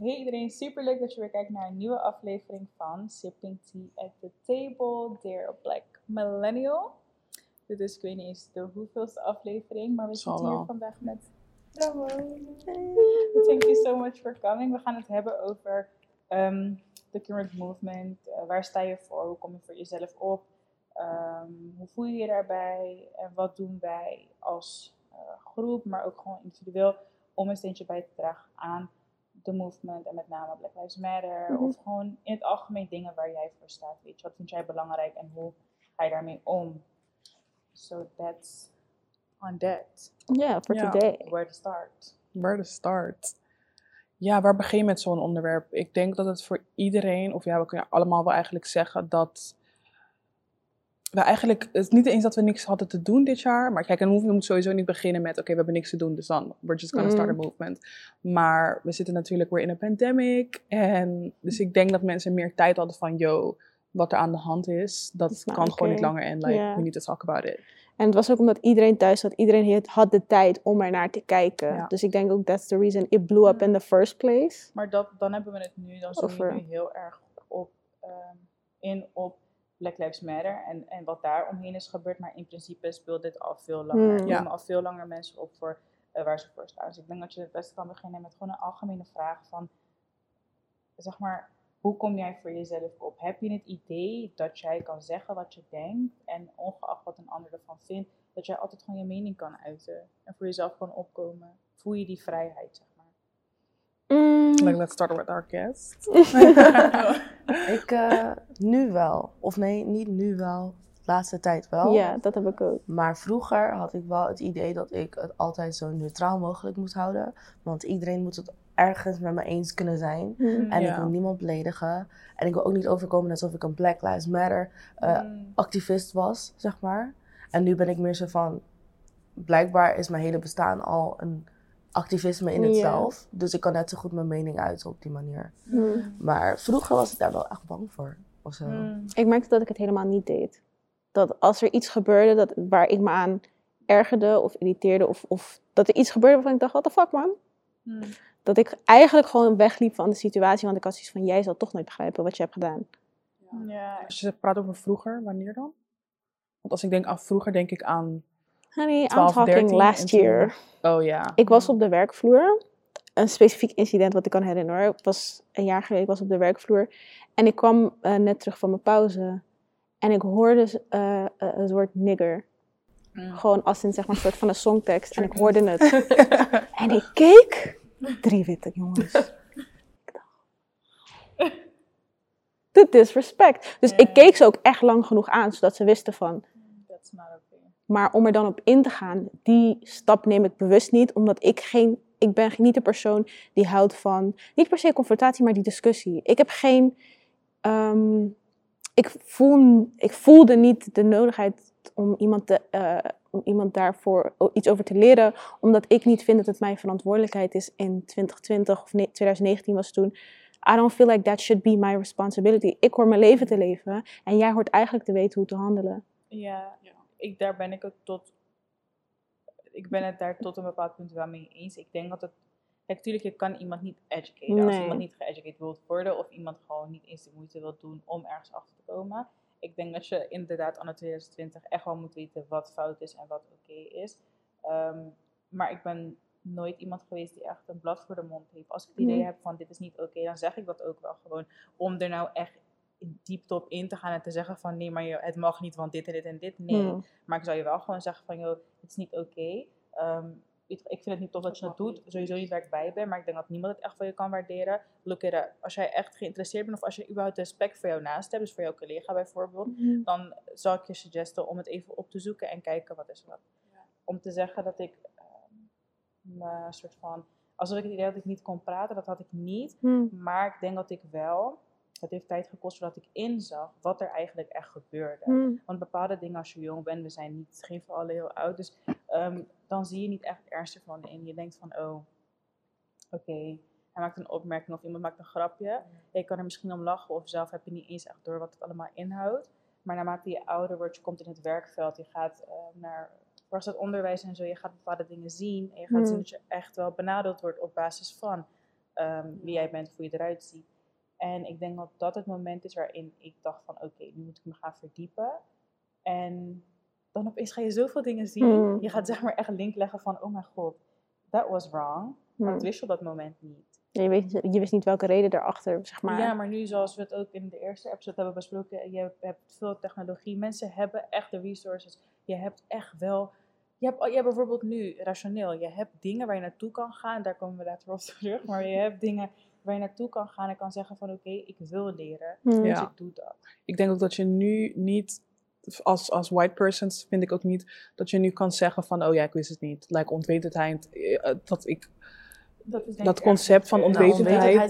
Hey iedereen, super leuk dat je weer kijkt naar een nieuwe aflevering van Sipping Tea at the Table, Dear Black Millennial. Dit is, ik weet niet eens de hoeveelste aflevering, maar we Zal zitten hier vandaag met Ramon. Thank you so much for coming. We gaan het hebben over de current movement. Eh, waar sta je voor? Hoe kom je voor jezelf op? Ehm, hoe voel je je daarbij? En wat doen wij als eh, groep, maar ook gewoon individueel, om een steentje bij te dragen aan de movement en met name Black Lives Matter. Mhm. Of gewoon in het algemeen dingen waar jij voor staat. Weet je, wat vind jij belangrijk en hoe ga je daarmee om? So that's on that. Ja, for today. Where to start. Where to start? Ja, waar begin je met zo'n onderwerp? Ik denk dat het voor iedereen, of ja, we kunnen allemaal wel eigenlijk zeggen dat we eigenlijk, het is niet eens dat we niks hadden te doen dit jaar, maar kijk, een movement moet sowieso niet beginnen met, oké, we hebben niks te doen, dus dan, we're just gonna start a Mm. movement. Maar we zitten natuurlijk weer in een pandemic, en dus ik denk dat mensen meer tijd hadden van, yo, wat er aan de hand is, dat is nou kan gewoon niet langer en like, we need to talk about it. En het was ook omdat iedereen thuis zat. Iedereen had de tijd om er naar te kijken. Ja. Dus ik denk ook that's the reason it blew up in the first place. Maar dat, dan hebben we het nu, dan zoomen we nu heel erg op, ehm, in op Black Lives Matter en, en wat daar omheen is gebeurd. Maar in principe speelt dit al veel langer. Er Hmm. Ja. komen al veel langer mensen op voor eh, waar ze voor staan. Dus ik denk dat je het beste kan beginnen met gewoon een algemene vraag van, zeg maar, hoe kom jij voor jezelf op? Heb je het idee dat jij kan zeggen wat je denkt en ongeacht wat een ander ervan vindt, dat jij altijd gewoon je mening kan uiten en voor jezelf kan opkomen? Voel je die vrijheid, zeg maar? Mm, Like, let's start with our guest. Ik eh, nu wel. Of nee, niet nu wel. Laatste tijd wel. ja, dat heb ik ook. Maar vroeger had ik wel het idee dat ik het altijd zo neutraal mogelijk moest houden. Want iedereen moet het ergens met me eens kunnen zijn. Mm. En ik wil niemand beledigen. En ik wil ook niet overkomen alsof ik een Black Lives Matter eh, Mm. activist was, zeg maar. En nu ben ik meer zo van... Blijkbaar is mijn hele bestaan al een activisme in het zelf. Dus ik kan net zo goed mijn mening uiten op die manier. Mm. Maar vroeger was ik daar wel echt bang voor. Of zo. Mm. Ik merkte dat ik het helemaal niet deed. Dat als er iets gebeurde dat, waar ik me aan ergerde of irriteerde, of, of dat er iets gebeurde waarvan ik dacht, what the fuck man? Mm. Dat ik eigenlijk gewoon wegliep van de situatie, want ik had zoiets van, jij zal toch nooit begrijpen wat je hebt gedaan. Ja, Als je praat over vroeger, wanneer dan? Want als ik denk aan vroeger, denk ik aan. Honey, I'm 12, talking 13 last year. Oh ja. Ik was op de werkvloer. Een specifiek incident wat ik kan herinneren. hoor. Het was een jaar geleden, ik was op de werkvloer. En ik kwam eh, net terug van mijn pauze. En ik hoorde eh, eh, het woord nigger. Mm. Gewoon als in zeg maar een soort van een songtekst. En ik hoorde het. en ik keek. Drie witte jongens. ik dacht... De disrespect. Dus ik keek ze ook echt lang genoeg aan, zodat ze wisten van... That's not okay. Maar om er dan op in te gaan, die stap neem ik bewust niet, omdat ik geen, ik ben niet de persoon die houdt van, niet per se confrontatie, maar die discussie. Ik heb geen, ehm, ik, voel, ik voelde niet de nodigheid om iemand, te, eh, om iemand daarvoor iets over te leren, omdat ik niet vind dat het mijn verantwoordelijkheid is in 2020 of ne- 2019 was het toen. I don't feel like that should be my responsibility. Ik hoor mijn leven te leven en jij hoort eigenlijk te weten hoe te handelen. Ja, Ik, daar ben ik het tot. Ik ben het daar tot een bepaald punt wel mee eens. Ik denk dat het. Kijk, natuurlijk, je kan iemand niet educaten. Als iemand niet geëducated wil worden, of iemand gewoon niet eens de moeite wil doen om ergens achter te komen. Ik denk dat je inderdaad anno 2020 echt wel moet weten wat fout is en wat oké is. Ehm, maar ik ben nooit iemand geweest die echt een blad voor de mond heeft. Als ik het idee heb van dit is niet oké, dan zeg ik dat ook wel gewoon. Om er nou echt diepte op in te gaan en te zeggen van nee, maar je, het mag niet, want dit en dit en dit. Nee. Hmm. Maar ik zou je wel gewoon zeggen van, joh, het is niet oké. Ehm, ik, ik vind het niet tof dat je het doet. Sowieso niet waar ik bij ben, maar ik denk dat niemand het echt van je kan waarderen. Look at it. Als jij echt geïnteresseerd bent of als je überhaupt respect voor jou naast hebt, dus voor jouw collega bijvoorbeeld, dan zou ik je suggesten om het even op te zoeken en kijken wat is wat. Om te zeggen dat ik ehm, me een soort van, alsof ik het idee had dat ik niet kon praten, dat had ik niet. Hmm. Maar ik denk dat ik wel, het heeft tijd gekost voordat ik inzag wat er eigenlijk echt gebeurde. Hmm. Want bepaalde dingen als je jong bent, we zijn niet, geen van allen heel oud, dus ehm, dan zie je niet echt ernstig van in. Je denkt van, oh, oké, hij maakt een opmerking of iemand maakt een grapje. Je kan er misschien om lachen of zelf heb je niet eens echt door wat het allemaal inhoudt. Maar naarmate je ouder wordt, je komt in het werkveld, je gaat eh, naar waar staat onderwijs en zo, je gaat bepaalde dingen zien. En je gaat Hmm. zien dat je echt wel benadeeld wordt op basis van ehm, wie jij bent, hoe je eruit ziet. En ik denk dat dat het moment is waarin ik dacht van oké, nu moet ik me gaan verdiepen. En dan opeens ga je zoveel dingen zien. Mm. Je gaat zeg maar echt link leggen van oh mijn god, that was wrong. Maar Mm. dat wist op dat moment niet. Je, weet, je wist niet welke reden erachter, zeg maar. Ja, maar nu zoals we het ook in de eerste episode hebben besproken, je hebt, hebt veel technologie. Mensen hebben echt de resources. Je hebt echt wel. Je hebt, je hebt bijvoorbeeld nu, rationeel, je hebt dingen waar je naartoe kan gaan. Daar komen we later op terug. Maar je hebt dingen waar je naartoe kan gaan en kan zeggen van oké, ik wil leren. Mm. Dus ik doe dat. Ik denk ook dat je nu niet, als, als white persons vind ik ook niet, dat je nu kan zeggen van, oh ja, ik wist het niet. Like onwetendheid, eh, dat ik, Dat, is denk Dat concept van een- Nou,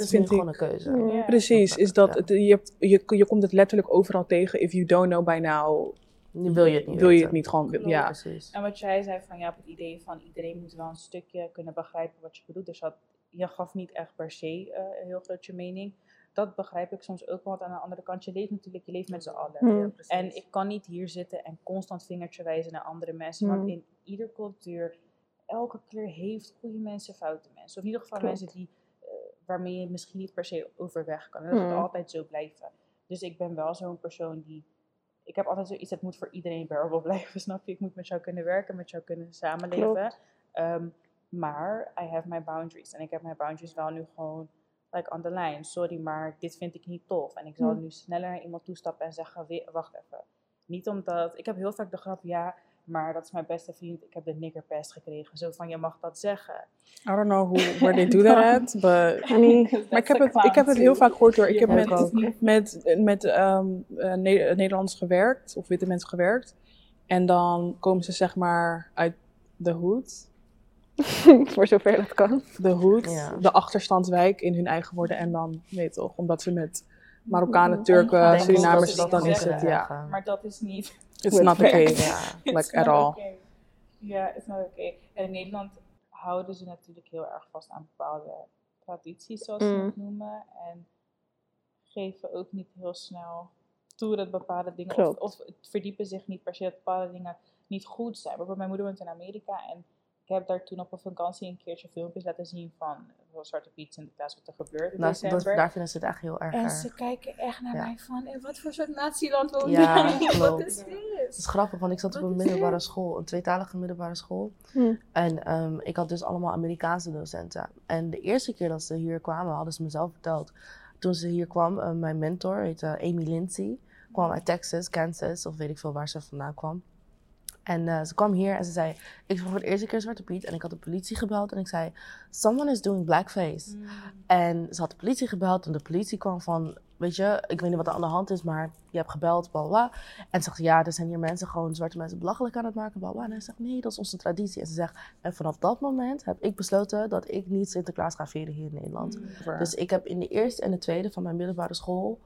vind gewoon ik- een keuze. Mm. Ja. precies, is dat, Ja. het, je, je, je komt het letterlijk overal tegen, if you don't know by now, Nu wil je het niet wil je het niet gewoon, Klopt. ja. Precies. En wat jij zei van ja, het idee van iedereen moet wel een stukje kunnen begrijpen wat je bedoelt. Dus dat, je gaf niet echt per se eh, heel groot je mening. Dat begrijp ik soms ook, want aan de andere kant, je leeft natuurlijk, je leeft met z'n allen. Mm. En ik kan niet hier zitten en constant vingertje wijzen naar andere mensen. Want Mm. in ieder cultuur, elke kleur heeft goede mensen, foute mensen. Of in ieder geval Klopt. mensen die, eh, waarmee je misschien niet per se overweg kan. En dat Mm. moet altijd zo blijven. Dus ik ben wel zo'n persoon die... Ik heb altijd zoiets, het moet voor iedereen bearable blijven, snap je? Ik moet met jou kunnen werken, met jou kunnen samenleven. Klopt. Maar I have my boundaries. En ik heb mijn boundaries wel nu gewoon like on the line. Sorry, maar dit vind ik niet tof. En ik zal Hm. nu sneller naar iemand toestappen en zeggen, "We- wacht even. Niet omdat, ik heb heel vaak de grap, ja, maar dat is mijn beste vriend. Ik heb de niggerpest gekregen. Zo van, je mag dat zeggen. I don't know who, where they do that at, but... Maar ik heb, het, ik heb het heel vaak gehoord hoor. Ik heb met, met, met ehm, eh, Ne- Nederlanders gewerkt, of witte mensen gewerkt. En dan komen ze zeg maar uit de hoed. voor zover dat kan. De hoed, Ja. de achterstandswijk in hun eigen woorden. En dan, weet je toch, omdat ze met Marokkanen, Turken. Surinamers, ik dan dat is het, dat ja. Maar dat is niet... It's not the case. Ja. Like at all. okay. Ja, it's not okay. En in Nederland houden ze natuurlijk heel erg vast aan bepaalde tradities, zoals ze Mm. het noemen. En geven ook niet heel snel toe dat bepaalde dingen, of, of het verdiepen zich niet per se dat bepaalde dingen niet goed zijn. Bijvoorbeeld mijn moeder woont in Amerika en ik heb daar toen op een vakantie een keertje filmpjes laten zien van van Zwarte Piet Sinterklaas, wat er gebeurt in Nou, dat, december. daar vinden ze het echt heel erg. en erg. ze kijken echt naar Ja. mij van, en wat voor soort natieland woon Ja, jij? Wat is Het dit? is grappig, want ik zat op een middelbare dit? school, een tweetalige middelbare school. Hm. En ehm, ik had dus allemaal Amerikaanse docenten. En de eerste keer dat ze hier kwamen, hadden ze mezelf verteld. Toen ze hier kwam, eh, mijn mentor, heet eh, Amy Lindsay, kwam uit Texas, Kansas, of weet ik veel waar ze vandaan kwam. En eh, ze kwam hier en ze zei, ik zag voor de eerste keer Zwarte Piet en ik had de politie gebeld en ik zei, someone is doing blackface. Mm. En ze had de politie gebeld en de politie kwam van, weet je, ik weet niet wat er aan de hand is, maar je hebt gebeld, bla bla. bla. En ze zegt, ja, er zijn hier mensen gewoon zwarte mensen belachelijk aan het maken, bla bla. En hij zegt, nee, dat is onze traditie. En ze zegt, en vanaf dat moment heb ik besloten dat ik niet Sinterklaas ga vieren hier in Nederland. Mm. Dus ik heb in de eerste en de tweede van mijn middelbare school,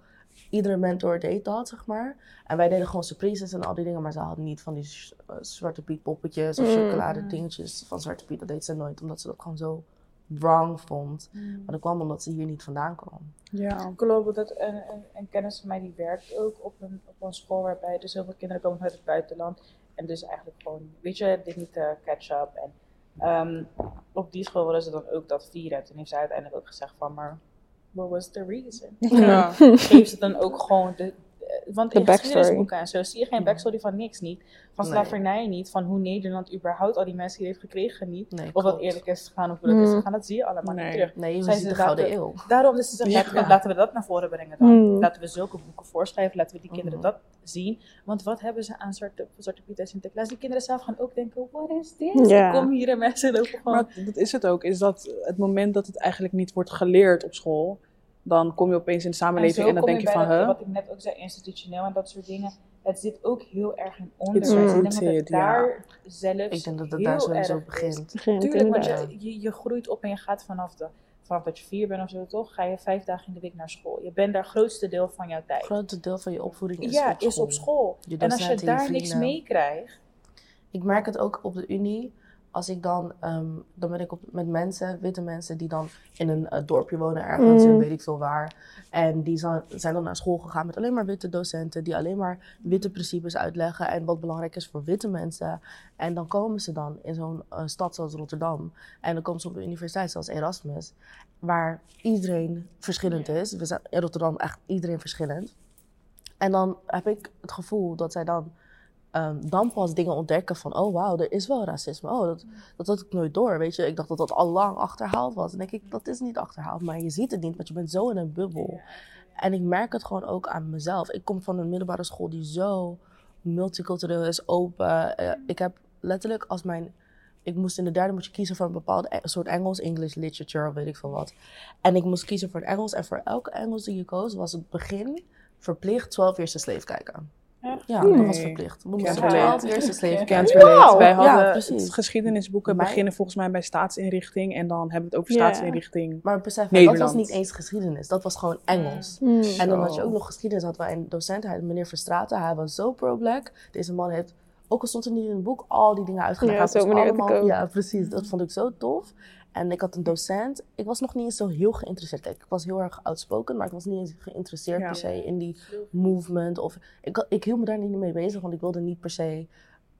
iedere mentor deed dat, zeg maar. En wij deden gewoon surprises en al die dingen, maar ze hadden niet van die eh, Zwarte Piet poppetjes of Mm. chocolade dingetjes van Zwarte Piet. Dat deed ze nooit, omdat ze dat gewoon zo wrong vond. Maar dat kwam omdat ze hier niet vandaan kwam. Ja. Klopt, dat een, een, een kennis van mij die werkt ook op een, op een school waarbij dus heel veel kinderen komen uit het buitenland. En dus eigenlijk gewoon, weet je, dit niet uh, catch-up. En ehm, op die school willen ze dan ook dat vieren. En toen heeft zij uiteindelijk ook gezegd van, maar what was the reason? Ja. Geef ze dan ook gewoon de... eh, Want in geschiedenisboeken en zo zie je geen backstory van niks niet. Van Nee. slavernij niet, van hoe Nederland überhaupt al die mensen hier heeft gekregen niet. Nee, Of dat eerlijk is gegaan of hoe dat is Mm. gegaan, dat zie je allemaal Nee. niet terug. Nee, de Gouden laten- Eeuw. Daarom is het laten, we, Ja. laten we dat naar voren brengen dan. Mm. Laten we zulke boeken voorschrijven, laten we die kinderen Mhm. dat zien. Want wat hebben ze aan Zwarte, Zwarte Piet en Sinterklaas? Die kinderen zelf gaan ook denken, what is dit? Ja. Kom hier en mensen lopen gewoon... Maar dat is het ook, is dat het moment dat het eigenlijk niet wordt geleerd op school, dan kom je opeens in de samenleving en, dan denk je van, dat- huh? Wat ik net ook zei, institutioneel en dat soort dingen. Het zit ook heel erg in onderwijs. Ik denk dat het ja. daar zelfs Ik denk dat het daar sowieso begint. Begint Tuurlijk, want je, je, je groeit op en je gaat vanaf, de, vanaf dat je vier bent of zo, toch? Ga je vijf dagen in de week naar school. Je bent daar grootste deel van jouw Het tijd. grootste deel van je opvoeding is ja, op school. is op school. Je En als je daar niks mee krijgt, Ik merk het ook op de Unie. Als ik dan, ehm, dan ben ik op, met mensen, witte mensen, die dan in een eh, dorpje wonen ergens, Mm. en weet ik veel waar. En die zijn, zijn dan naar school gegaan met alleen maar witte docenten, die alleen maar witte principes uitleggen en wat belangrijk is voor witte mensen. En dan komen ze dan in zo'n eh, stad zoals Rotterdam. En dan komen ze op een universiteit zoals Erasmus, waar iedereen verschillend is. We zijn in Rotterdam echt iedereen verschillend. En dan heb ik het gevoel dat zij dan, ehm, dan pas dingen ontdekken van, oh wauw, er is wel racisme. Oh, dat, dat had ik nooit door, weet je. Ik dacht dat dat al lang achterhaald was. En denk ik, dat is niet achterhaald, maar je ziet het niet, want je bent zo in een bubbel. En ik merk het gewoon ook aan mezelf. Ik kom van een middelbare school die zo multicultureel is, open. Eh, ik heb letterlijk als mijn... Ik moest in de derde moet je kiezen voor een bepaald e- soort Engels, English literature of weet ik veel wat. En ik moest kiezen voor het Engels. En voor elke Engels die je koos, was het begin verplicht 12 Years a Slave kijken. Echt? Ja, dat was verplicht. We Can't moesten relate. 12 Years a Slave Can't kijken. relate. Wij. Ja, hadden precies. geschiedenisboeken beginnen volgens mij bij staatsinrichting en dan hebben we het over Ja. staatsinrichting. Maar besef, dat was niet eens geschiedenis. Dat was gewoon Engels. Mm. En dan had je ook nog geschiedenis. Had wij een docent, hij, meneer Verstraten. Hij was zo pro-black. Deze man heeft, ook al stond er niet in het boek, al die dingen uitgelegd. Ja, zo meneer allemaal-. Ja, precies. Dat vond ik zo tof. En ik had een docent. Ik was nog niet eens zo heel geïnteresseerd. Ik was heel erg outspoken, maar ik was niet eens geïnteresseerd Ja. per se in die movement. Of, ik, ik hield me daar niet mee bezig, want ik wilde niet per se...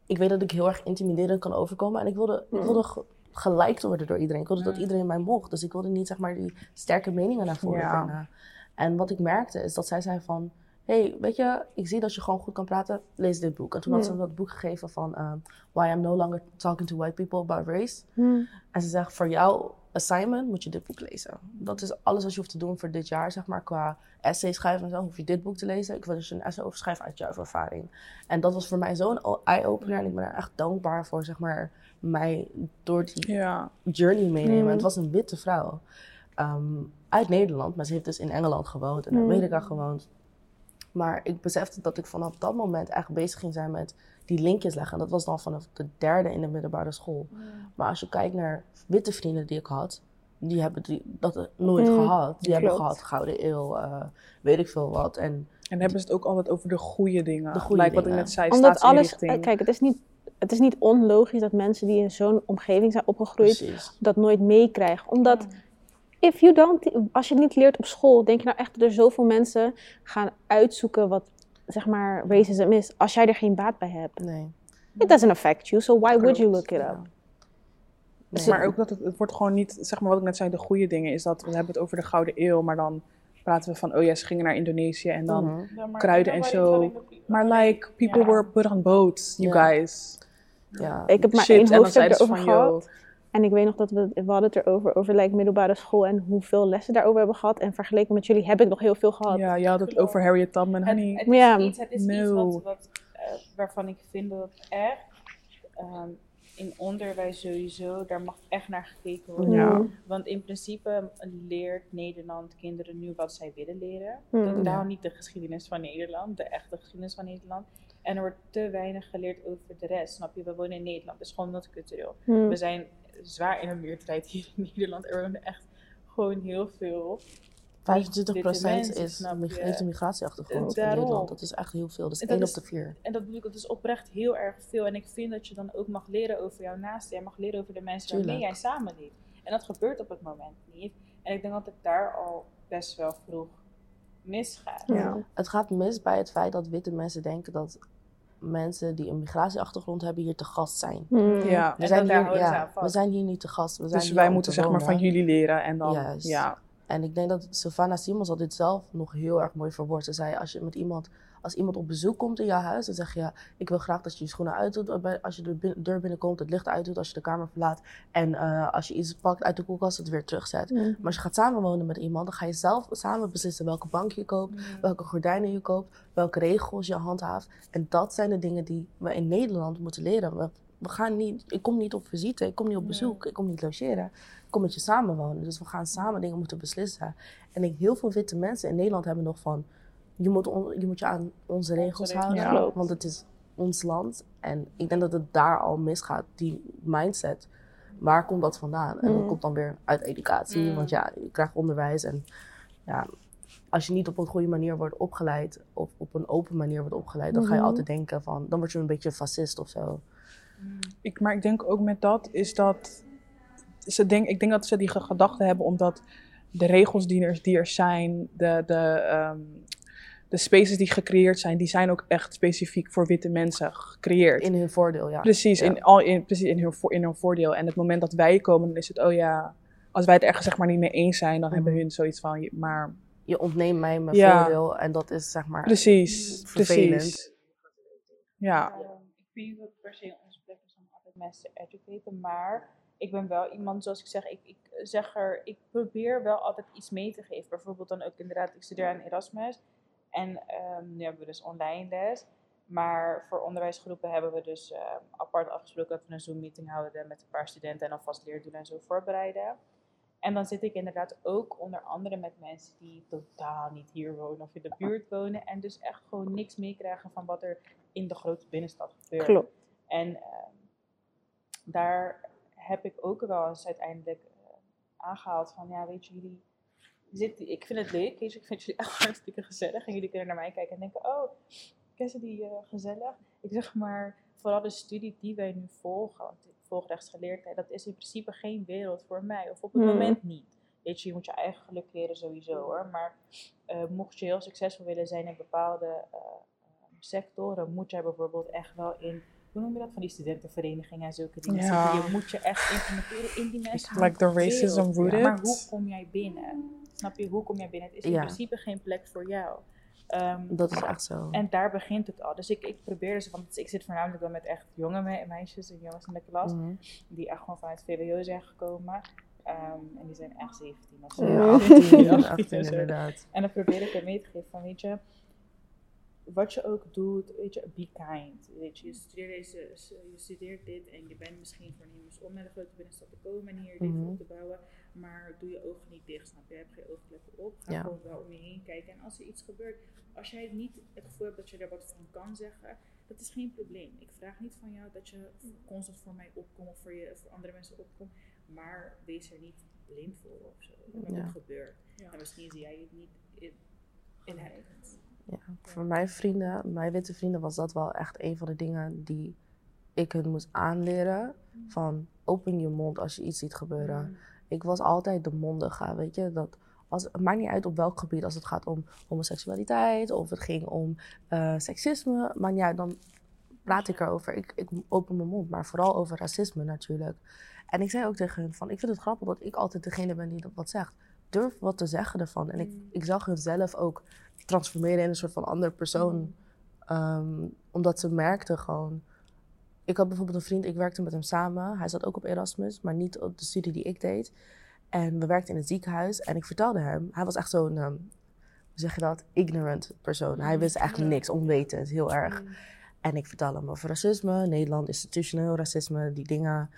Ik weet dat ik heel erg intimiderend kan overkomen. En ik wilde, ik Mm. wilde ge- geliked worden door iedereen. Ik wilde dat iedereen mij mocht. Dus ik wilde niet, zeg maar, die sterke meningen naar voren Ja. brengen. En wat ik merkte is dat zij zei van... hey, weet je, ik zie dat je gewoon goed kan praten. Lees dit boek. En toen had ze me dat boek gegeven van... um, Why I'm no longer talking to white people about race. Mm. En ze zegt, voor jouw assignment moet je dit boek lezen. Dat is alles wat je hoeft te doen voor dit jaar, zeg maar. Qua essay schrijven en zo, hoef je dit boek te lezen. Ik wil dus een essay over schrijven uit jouw ervaring. En dat was voor mij zo'n eye-opener. En ik ben er echt dankbaar voor, zeg maar, mij door die Ja, journey meenemen. Mm. Het was een witte vrouw. ehm, uit Nederland, maar ze heeft dus in Engeland gewoond en in Mm. Amerika gewoond. Maar ik besefte dat ik vanaf dat moment echt bezig ging zijn met die linkjes leggen. En dat was dan vanaf de derde in de middelbare school. Maar als je kijkt naar witte vrienden die ik had, die hebben die, dat nooit Mm, gehad. Die hebben gehad Gouden Eeuw, eh, weet ik veel wat. En en hebben ze het ook altijd over de goede dingen. De goede Like wat ik dingen. net zei, Omdat alles, eh, kijk, het is, niet, het is niet onlogisch dat mensen die in zo'n omgeving zijn opgegroeid, precies. dat nooit meekrijgen. Omdat, if you don't, als je het niet leert op school, denk je nou echt dat er zoveel mensen gaan uitzoeken wat, zeg maar, racism is, als jij er geen baat bij hebt. Nee. It doesn't affect you, so why would you look it up? nee. Maar ook dat het, het wordt gewoon niet, zeg maar wat ik net zei, de goede dingen is dat we hebben het over de Gouden Eeuw, maar dan praten we van, oh ja, ze gingen naar Indonesië en dan, Mhm. Kruiden en zo. maar like, people were put on boats, you guys. Ja. Ik heb maar Shit, één hoofdstuk erover van, yo, gehad. En ik weet nog dat we, we hadden het erover, over like, middelbare school en hoeveel lessen daarover hebben gehad. En vergeleken met jullie heb ik nog heel veel gehad. ja, je had het over Harriet Tubman, Het, honey. het is Ja. iets, het is iets wat, wat, eh, waarvan ik vind dat het echt ehm, in onderwijs sowieso, daar mag echt naar gekeken worden. Ja. Want in principe leert Nederland kinderen nu wat zij willen leren. Mm. Dat- Ja. Daarom niet de geschiedenis van Nederland, de echte geschiedenis van Nederland. En er wordt te weinig geleerd over de rest, snap je? We wonen in Nederland, het is gewoon multicultureel. Mm. We zijn zwaar in een meerderheid hier in Nederland. Er wonen echt gewoon heel veel. 25% mensen, is, heeft een migratieachtergrond in Daarom. Nederland. Dat is echt heel veel. Dat is En 1 dat op de 4. En dat bedoel ik, dat is oprecht heel erg veel. En ik vind dat je dan ook mag leren over jouw naasten. Jij mag leren over de mensen waarmee jij samenleeft. En dat gebeurt op het moment niet. En ik denk dat het daar al best wel vroeg misgaat. Ja. Het gaat mis bij het feit dat witte mensen denken dat mensen die een migratieachtergrond hebben hier te gast zijn. Mm. Ja, We zijn, hier, ja, we zijn niet te gast. We zijn dus wij moeten te zeg maar van jullie leren en dan, Juist. ja. En ik denk dat Savannah Simons had dit zelf nog heel erg mooi verwoord. Ze zei, als je met iemand, als iemand op bezoek komt in jouw huis, dan zeg je, ik wil graag dat je je schoenen uitdoet bij- als je de deur binnenkomt, het licht uitdoet als je de kamer verlaat. En eh, als je iets pakt uit de koelkast, het weer terugzet. Mm. Maar als je gaat samenwonen met iemand, dan ga je zelf samen beslissen welke bank je koopt, Mm. welke gordijnen je koopt, welke regels je handhaaft. En dat zijn de dingen die we in Nederland moeten leren. We, we gaan niet, ik kom niet op visite, ik kom niet op Nee. bezoek, ik kom niet logeren. Ik kom met je samenwonen. Dus we gaan samen dingen moeten beslissen. En ik, heel veel witte mensen in Nederland hebben nog van, je moet, on- je, moet je aan onze regels houden, ja. Want het is ons land. En ik denk dat het daar al misgaat, die mindset. Waar komt dat vandaan? En dat Mm. komt dan weer uit educatie, Mm. want ja, je krijgt onderwijs en ja, als je niet op een goede manier wordt opgeleid, of op een open manier wordt opgeleid, dan ga je Mhm. altijd denken van, dan word je een beetje fascist of zo. Ik, maar ik denk ook met dat is dat. Ze denk, ik denk dat ze die ge- gedachte hebben omdat de regels die er, die er zijn, de, de, ehm, de spaces die gecreëerd zijn, die zijn ook echt specifiek voor witte mensen gecreëerd. In hun voordeel, ja. Precies, Ja. in, al, in, precies in, hun, voor- in hun voordeel. En het moment dat wij komen, dan is het, oh ja, als wij het ergens zeg maar niet mee eens zijn, dan hebben Mhm. hun zoiets van, je- maar Je ontneemt mij mijn Ja. voordeel en dat is zeg maar... precies, vervelend. precies. Ja, ik vind niet dat het per se onze plek is om altijd mensen te educaten, maar ik ben wel iemand, zoals ik zeg, ik, ik zeg er, ik probeer wel altijd iets mee te geven. Bijvoorbeeld dan ook inderdaad, ik studeer aan Erasmus en ehm, nu hebben we dus online les. Maar voor onderwijsgroepen hebben we dus ehm, apart afgesproken dat we een Zoom-meeting houden met een paar studenten en alvast leerdoelen en zo voorbereiden. En dan zit ik inderdaad ook onder andere met mensen die totaal niet hier wonen of in de buurt wonen. En dus echt gewoon niks meekrijgen van wat er in de grote binnenstad gebeurt. Klopt. En ehm, daar heb ik ook wel eens uiteindelijk eh, aangehaald van, ja, weet je, jullie zitten, ik vind het leuk, je, ik vind jullie echt hartstikke gezellig. En jullie kunnen naar mij kijken en denken, oh, kennen die eh, gezellig? Ik zeg maar, vooral de studie die wij nu volgen, want ik volg rechtsgeleerdheid, dat is in principe geen wereld voor mij. Of op het Mhm. moment niet. Weet je, je moet je eigen geluk leren sowieso hoor. Maar eh, mocht je heel succesvol willen zijn in bepaalde eh, sectoren, moet jij bijvoorbeeld echt wel in, hoe noem je dat, van die studentenverenigingen en zulke dingen. Ja. Je moet je echt implementeren in die mensen. like the racism rooted. Maar hoe kom jij binnen? Snap je, hoe kom jij binnen? Het is in Ja. principe geen plek voor jou. Ehm, Dat is echt zo. en daar begint het al. Dus ik, ik probeer dus, want ik zit voornamelijk wel met echt jonge me- meisjes en jongens in de klas, Mhm. die echt gewoon vanuit VWO zijn gekomen. Ehm, en die zijn echt 17 of zo. Ja, Ja. 18, 18 18 en zo. inderdaad. En dan probeer ik er mee te geven van, weet je, wat je ook doet, weet je, be kind. Weet je, je studeert, deze, je studeert dit en je bent misschien voornemens om naar de grote binnenstad te komen en hier dit Mhm. op te bouwen. Maar doe je ogen niet dicht, snap je? Heb geen oogkleppen op. Ga Ja. gewoon wel om je heen kijken. En als er iets gebeurt, als jij niet het gevoel hebt dat je er wat van kan zeggen, dat is geen probleem. Ik vraag niet van jou dat je constant voor mij opkomt of voor, je, voor andere mensen opkomt. Maar wees er niet blind voor of zo. Ja. het gebeurt. En misschien zie jij het niet in, in het. Ja, voor mijn vrienden, mijn witte vrienden, was dat wel echt een van de dingen die ik hun moest aanleren. Van open je mond als je iets ziet gebeuren. Ik was altijd de mondige, weet je. Dat als, het maakt niet uit op welk gebied, als het gaat om homoseksualiteit of het ging om eh, seksisme. Niet uit, dan praat ik erover. Ik, ik open mijn mond, maar vooral over racisme natuurlijk. En ik zei ook tegen hun van, ik vind het grappig dat ik altijd degene ben die dat wat zegt. Durf wat te zeggen ervan. En ik, ik zag hun zelf ook transformeren in een soort van andere persoon. Ehm, omdat ze merkten gewoon... Ik had bijvoorbeeld een vriend, ik werkte met hem samen. Hij zat ook op Erasmus, maar niet op de studie die ik deed. En we werkten in het ziekenhuis en ik vertelde hem... Hij was echt zo'n, ehm, hoe zeg je dat, ignorant persoon. Hij wist eigenlijk niks, onwetend, heel erg. En ik vertelde hem over racisme, Nederland, institutioneel racisme, die dingen.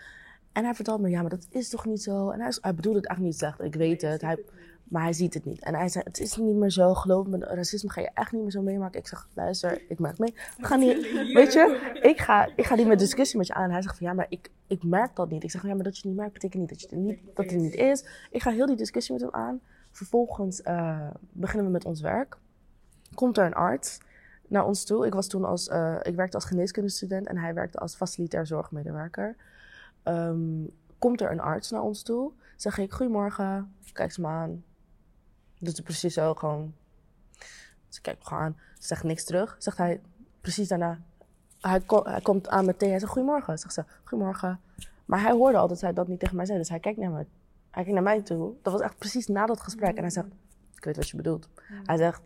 En hij vertelde me, ja, maar dat is toch niet zo? En hij, is- hij bedoelde het echt niet slecht, ik weet het. Hij, maar hij ziet het niet. En hij zei, het is niet meer zo, geloof me, racisme ga je echt niet meer zo meemaken. Ik zeg, luister, ik merk mee. We gaan niet, weet je, ik ga, ik ga niet met discussie met je aan. Hij zegt van, ja, maar ik, ik merk dat niet. Ik zeg, ja, maar dat je het niet merkt, betekent niet dat, je het niet, dat het niet is. Ik ga heel die discussie met hem aan. Vervolgens eh, beginnen we met ons werk. Komt er een arts naar ons toe. Ik was toen als, eh, ik werkte als geneeskundestudent en hij werkte als facilitair zorgmedewerker. Ehm, komt er een arts naar ons toe, zeg ik, goedemorgen, kijk ze me aan. Doet ze precies zo, gewoon. Ze kijkt me gewoon aan, ze zegt niks terug. Zegt hij, precies daarna, hij, ko- hij komt aan met thee, hij zegt goedemorgen. Zegt ze, goedemorgen. Maar hij hoorde al dat zij dat niet tegen mij zei, dus hij kijkt naar me. Hij kijkt naar mij toe. Dat was echt precies na dat gesprek. En hij zegt, ik weet wat je bedoelt. Hij zegt,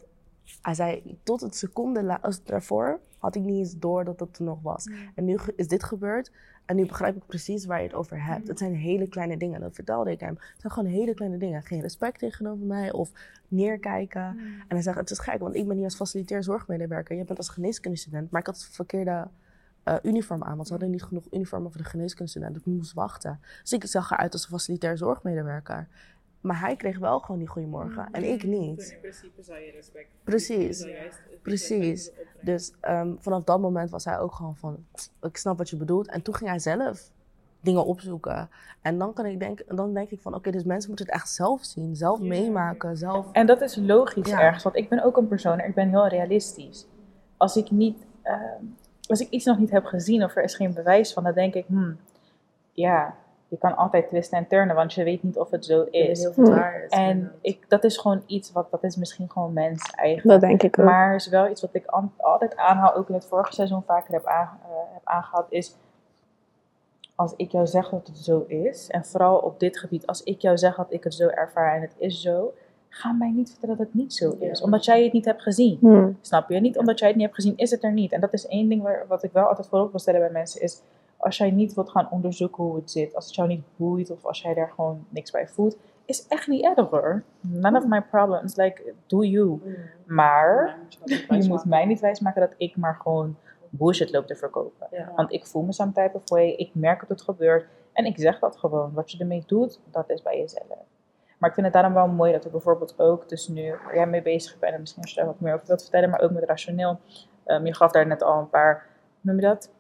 hij zei, tot het seconde daarvoor had ik niet eens door dat dat er nog was. En nu is dit gebeurd. En nu begrijp ik precies waar je het over hebt. Het zijn hele kleine dingen. Dat vertelde ik hem. Het zijn gewoon hele kleine dingen. Geen respect tegenover mij of neerkijken. En hij zegt, het is gek, want ik ben hier als facilitair zorgmedewerker. Je bent als geneeskundestudent. Maar ik had het verkeerde eh, uniform aan. Want ze hadden niet genoeg uniformen voor de geneeskundestudent. Dus ik moest wachten. Dus ik zag eruit als een facilitair zorgmedewerker. Maar hij kreeg wel gewoon die goeiemorgen. En ik niet. In principe zou je respect. Precies. je juist Precies. Dus ehm, vanaf dat moment was hij ook gewoon van, ik snap wat je bedoelt. En toen ging hij zelf dingen opzoeken. En dan, kan ik denk, dan denk ik van, oké, dus mensen moeten het echt zelf zien, zelf meemaken, zelf... En dat is logisch Ja. ergens, want ik ben ook een persoon, ik ben heel realistisch. Als ik niet, ehm, als ik iets nog niet heb gezien of er is geen bewijs van, dan denk ik, hmm, ja, je kan altijd twisten en turnen, want je weet niet of het zo is. niet of het waar is. En ik, dat is gewoon iets wat, dat is misschien gewoon mens eigen. Dat denk ik ook. Maar is wel iets wat ik an- altijd aanhaal, ook in het vorige seizoen vaker heb, aan, eh, heb aangehaald, is als ik jou zeg dat het zo is, en vooral op dit gebied, als ik jou zeg dat ik het zo ervaar en het is zo, ga mij niet vertellen dat het niet zo is, omdat jij het niet hebt gezien. Hmm. Snap je? Niet omdat jij het niet hebt gezien, is het er niet. En dat is één ding waar, wat ik wel altijd voorop wil stellen bij mensen, is als jij niet wilt gaan onderzoeken hoe het zit, als het jou niet boeit of als jij daar gewoon niks bij voelt, is echt niet erg hoor. None of my problems. Like, do you. Maar je moet mij niet wijsmaken dat ik maar gewoon bullshit loop te verkopen. Ja. Want ik voel me some type of way, ik merk dat het gebeurt en ik zeg dat gewoon. Wat je ermee doet, dat is bij jezelf. Maar ik vind het daarom wel mooi dat ik bijvoorbeeld ook, dus nu waar jij mee bezig bent en misschien als je daar wat meer over wilt vertellen, maar ook met rationeel. Ehm, je gaf daar net al een paar, hoe noem je dat?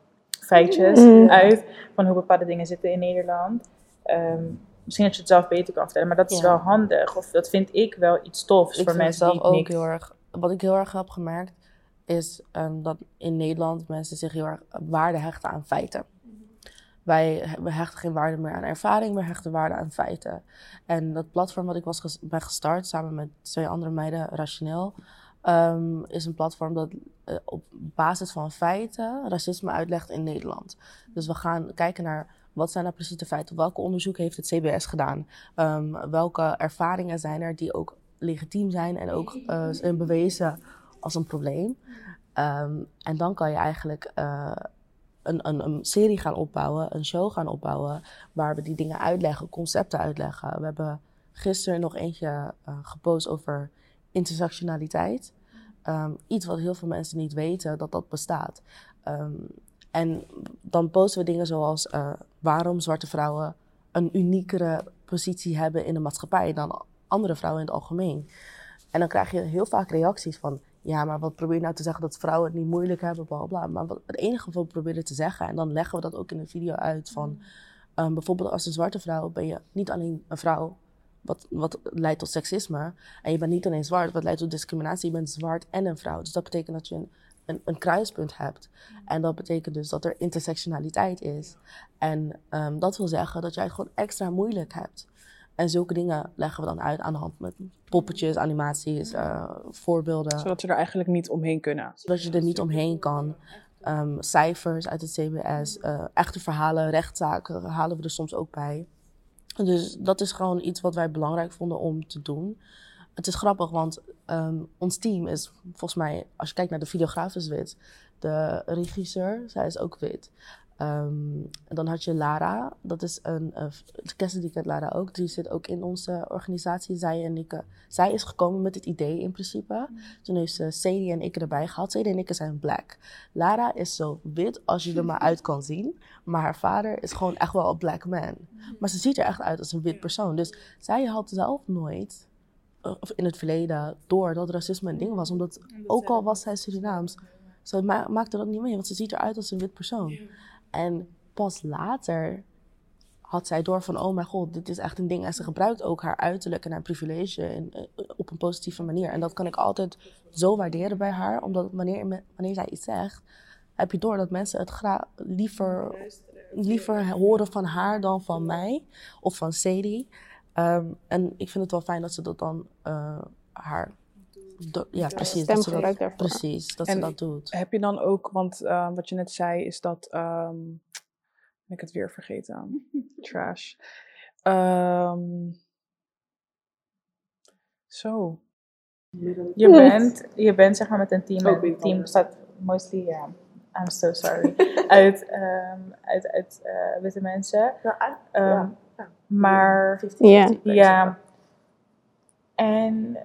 Feitjes Mm. uit van hoe bepaalde dingen zitten in Nederland. Ehm, misschien dat je het zelf beter kan vertellen, maar dat is Ja. wel handig. Of dat vind ik wel iets tofs ik voor mensen zelf die ook niks... heel erg. Wat ik heel erg heb gemerkt is ehm, dat in Nederland mensen zich heel erg waarde hechten aan feiten. Wij we hechten geen waarde meer aan ervaring, we hechten waarde aan feiten. En dat platform wat ik was ges- ben gestart samen met twee andere meiden, Rationeel, ehm, is een platform dat eh, op basis van feiten racisme uitlegt in Nederland. Dus we gaan kijken naar wat zijn nou precies de feiten, welke onderzoek heeft het CBS gedaan, Ehm, welke ervaringen zijn er die ook legitiem zijn en ook eh, zijn bewezen als een probleem. Ehm, en dan kan je eigenlijk eh, een, een, een serie gaan opbouwen, een show gaan opbouwen, waar we die dingen uitleggen, concepten uitleggen. We hebben gisteren nog eentje eh, gepost over intersectionaliteit. Ehm, iets wat heel veel mensen niet weten, dat dat bestaat. Ehm, en dan posten we dingen zoals eh, waarom zwarte vrouwen een uniekere positie hebben in de maatschappij dan andere vrouwen in het algemeen. En dan krijg je heel vaak reacties van, ja, maar wat probeer je nou te zeggen dat vrouwen het niet moeilijk hebben, bla bla. Maar wat, het enige wat we proberen te zeggen, en dan leggen we dat ook in de video uit, van ehm, bijvoorbeeld als een zwarte vrouw ben je niet alleen een vrouw, wat, wat leidt tot seksisme, en je bent niet alleen zwart, wat leidt tot discriminatie, je bent zwart en een vrouw. Dus dat betekent dat je een, een, een kruispunt hebt. En dat betekent dus dat er intersectionaliteit is. En ehm, dat wil zeggen dat jij het gewoon extra moeilijk hebt. En zulke dingen leggen we dan uit aan de hand met poppetjes, animaties, eh, voorbeelden. Zodat ze er eigenlijk niet omheen kunnen. Zodat je er niet omheen kan. Ehm, cijfers uit het CBS, eh, echte verhalen, rechtszaken halen we er soms ook bij. Dus dat is gewoon iets wat wij belangrijk vonden om te doen. Het is grappig, want ehm, ons team is volgens mij, als je kijkt naar de videograaf is wit. De regisseur, zij is ook wit. En dan had je Lara, dat is een, uh, Cassidy kent Lara ook, die zit ook in onze organisatie, zij en ik. Zij is gekomen met het idee in principe. Toen heeft ze Sadie en ik erbij gehad. Sadie en ik zijn black. Lara is zo wit als je er maar uit kan zien. Maar haar vader is gewoon echt wel een black man. Maar ze ziet er echt uit als een wit persoon. Dus zij had zelf nooit, eh, of in het verleden, door dat racisme een ding was. Omdat ook al was zij Surinaams, ze ma maakte dat niet mee. Want ze ziet eruit als een wit persoon. En pas later had zij door van, oh mijn god, dit is echt een ding. En ze gebruikt ook haar uiterlijk en haar privilege eh, op een positieve manier. En dat kan ik altijd zo waarderen bij haar. Omdat wanneer, wanneer zij iets zegt, heb je door dat mensen het graag liever, liever horen van haar dan van mij. Of van Sadie. Um, en ik vind het wel fijn dat ze dat dan uh, haar... Do, ja, precies. Dat ze dat, precies, dat en ze dat doet. Heb je dan ook, want uh, wat je net zei, is dat... Um, ben ik het weer vergeten. Trash. Um, zo. Je bent, je bent zeg maar met een team. Oh, het team bestaat mostly, ja, yeah, I'm so sorry, uit, um, uit, uit uh, witte mensen. Ja, um, ja. Maar, 50 -50 ja. ja. En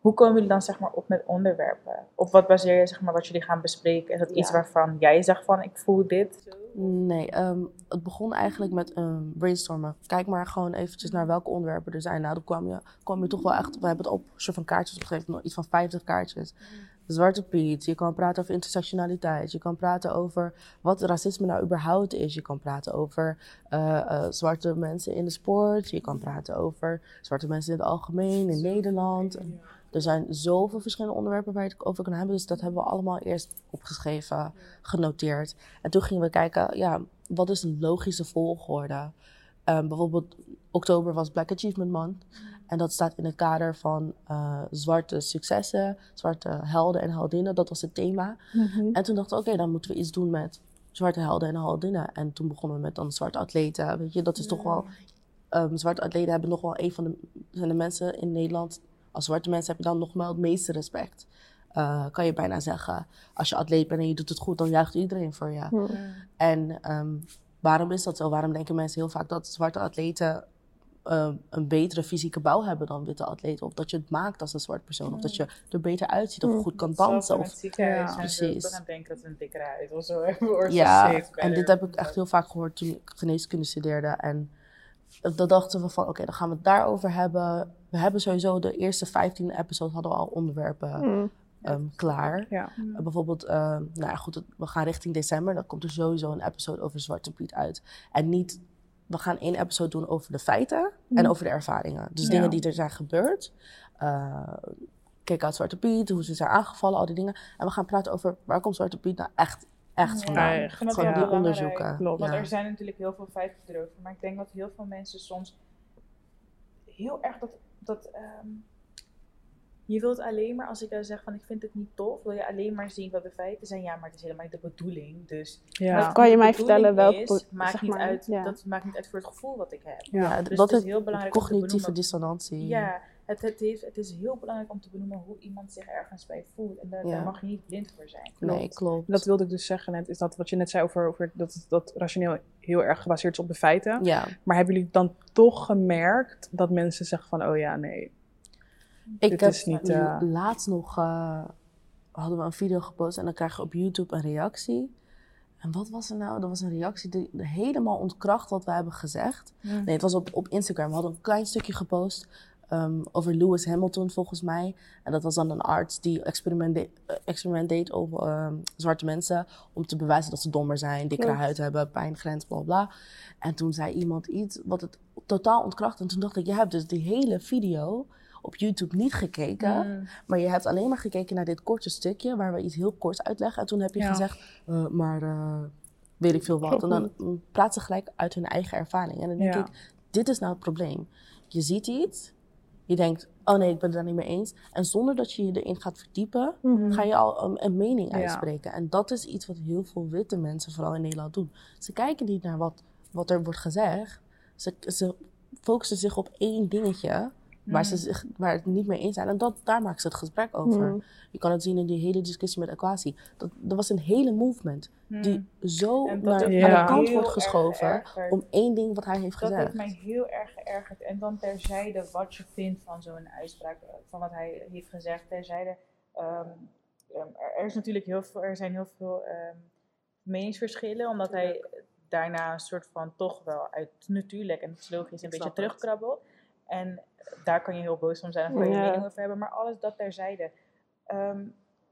hoe komen jullie dan zeg maar op met onderwerpen? Op wat baseer je zeg maar wat jullie gaan bespreken? Is dat iets waarvan jij zegt van ik voel dit? Nee, ehm, het begon eigenlijk met een brainstormen. Kijk maar gewoon eventjes naar welke onderwerpen er zijn. Nou, dan kwam je, kwam je toch wel echt... We hebben het op een soort van kaartjes opgegeven, nog iets van 50 kaartjes. Zwarte Piet, je kan praten over intersectionaliteit. Je kan praten over wat racisme nou überhaupt is. Je kan praten over uh, uh, zwarte mensen in de sport. Je kan praten over zwarte mensen in het algemeen, in Nederland. Er zijn zoveel verschillende onderwerpen waar je het over kan hebben. Dus dat hebben we allemaal eerst opgeschreven, genoteerd. En toen gingen we kijken, ja, wat is een logische volgorde? Ehm, bijvoorbeeld, oktober was Black Achievement Month. En dat staat in het kader van eh, zwarte successen, zwarte helden en heldinnen. Dat was het thema. Mhm. En toen dachten we, oké, dan moeten we iets doen met zwarte helden en heldinnen. En toen begonnen we met dan zwarte atleten. Weet je, dat is toch wel... ehm, zwarte atleten hebben nog wel een van de, zijn de mensen in Nederland... Als zwarte mensen heb je dan nog wel het meeste respect. Eh, kan je bijna zeggen. Als je atleet bent en je doet het goed, dan juicht iedereen voor je. En ehm, waarom is dat zo? Waarom denken mensen heel vaak dat zwarte atleten ehm, een betere fysieke bouw hebben dan witte atleten? Of dat je het maakt als een zwart persoon. Of dat je er beter uitziet of Mm. goed kan dansen. Of, het ziekenhuis Ja, precies. het denken dat ze een dikkere huid of zo hebben. Ja, en dit heb ik echt heel vaak gehoord toen ik geneeskunde studeerde. En dan dachten we van, oké, dan gaan we het daarover hebben. We hebben sowieso de eerste 15 episodes hadden we al onderwerpen Mhm. ehm, klaar. Ja. Uh, bijvoorbeeld, uh, nou ja, goed, het- we gaan richting december. Dan komt er sowieso een episode over Zwarte Piet uit. En niet, we gaan één episode doen over de feiten en over de ervaringen. Dus Ja. dingen die er zijn gebeurd. Uh, kijk uit Zwarte Piet, hoe ze zijn aangevallen, al die dingen. En we gaan praten over waar komt Zwarte Piet nou echt, echt Ja, vandaan. dat Gewoon heel die belangrijk. onderzoeken. Klopt. Want Ja. er zijn natuurlijk heel veel feiten erover. Maar ik denk dat heel veel mensen soms heel erg dat. dat ehm, je wilt alleen maar, als ik dan zeg van ik vind het niet tof, wil je alleen maar zien wat de feiten zijn. Ja, maar het is helemaal niet de bedoeling. Dus Ja. Kan je mij vertellen welk is, po- maakt zeg niet maar, uit, ja. Dat maakt niet uit voor het gevoel wat ik heb. Ja. Ja, Dus dat het is heel belangrijk cognitieve benoemen. dissonantie. Ja, het, het, heeft, het is heel belangrijk om te benoemen hoe iemand zich ergens bij voelt. En daar, Ja. daar mag je niet blind voor zijn. Nee, klopt. Dat wilde ik dus zeggen net, is dat wat je net zei over, over dat, dat rationeel heel erg gebaseerd is op de feiten. Ja, Maar hebben jullie dan toch gemerkt dat mensen zeggen van, oh ja, nee. ik Dit heb is niet, eh, laatst nog uh, hadden we een video gepost en dan krijg je op YouTube een reactie. En wat was er nou? Dat was een reactie die helemaal ontkracht wat we hebben gezegd. Ja. Nee, het was op, op Instagram. We hadden een klein stukje gepost um, over Lewis Hamilton volgens mij. En dat was dan een arts die experiment, de, experiment deed op um, zwarte mensen. Om te bewijzen dat ze dommer zijn, dikkere huid hebben, pijngrens, bla bla. En toen zei iemand iets wat het totaal ontkracht. En toen dacht ik, je hebt dus die hele video op YouTube niet gekeken. Mm. Maar je hebt alleen maar gekeken naar dit korte stukje waar we iets heel korts uitleggen. En toen heb je Ja. gezegd, uh, maar uh, weet ik veel wat. En dan mm, praat ze gelijk uit hun eigen ervaring. En dan denk Ja. ik, dit is nou het probleem. Je ziet iets, je denkt, oh nee, ik ben het daar niet mee eens. En zonder dat je je erin gaat verdiepen, Mhm. ga je al een mening Ja. uitspreken. En dat is iets wat heel veel witte mensen, vooral in Nederland, doen. Ze kijken niet naar wat, wat er wordt gezegd. Ze, ze focussen zich op één dingetje waar ze zich waar het niet mee eens zijn. En dat, daar maken ze het gesprek over. Mhm. Je kan het zien in die hele discussie met Aquasi. Dat, er was een hele movement die zo dat naar, aan de kant heel wordt geschoven om één ding wat hij heeft Dat gezegd. heeft mij heel erg geërgerd. En dan terzijde wat je vindt van zo'n uitspraak, van wat hij heeft gezegd. Terzijde, ehm, ehm, er, er is natuurlijk heel veel, er zijn heel veel ehm, meningsverschillen, omdat hij daarna een soort van toch wel uit natuurlijk en het is logisch een Ik beetje terugkrabbelt. En daar kan je heel boos om zijn en kan je Ja. mening over hebben, maar alles dat terzijde. Ehm,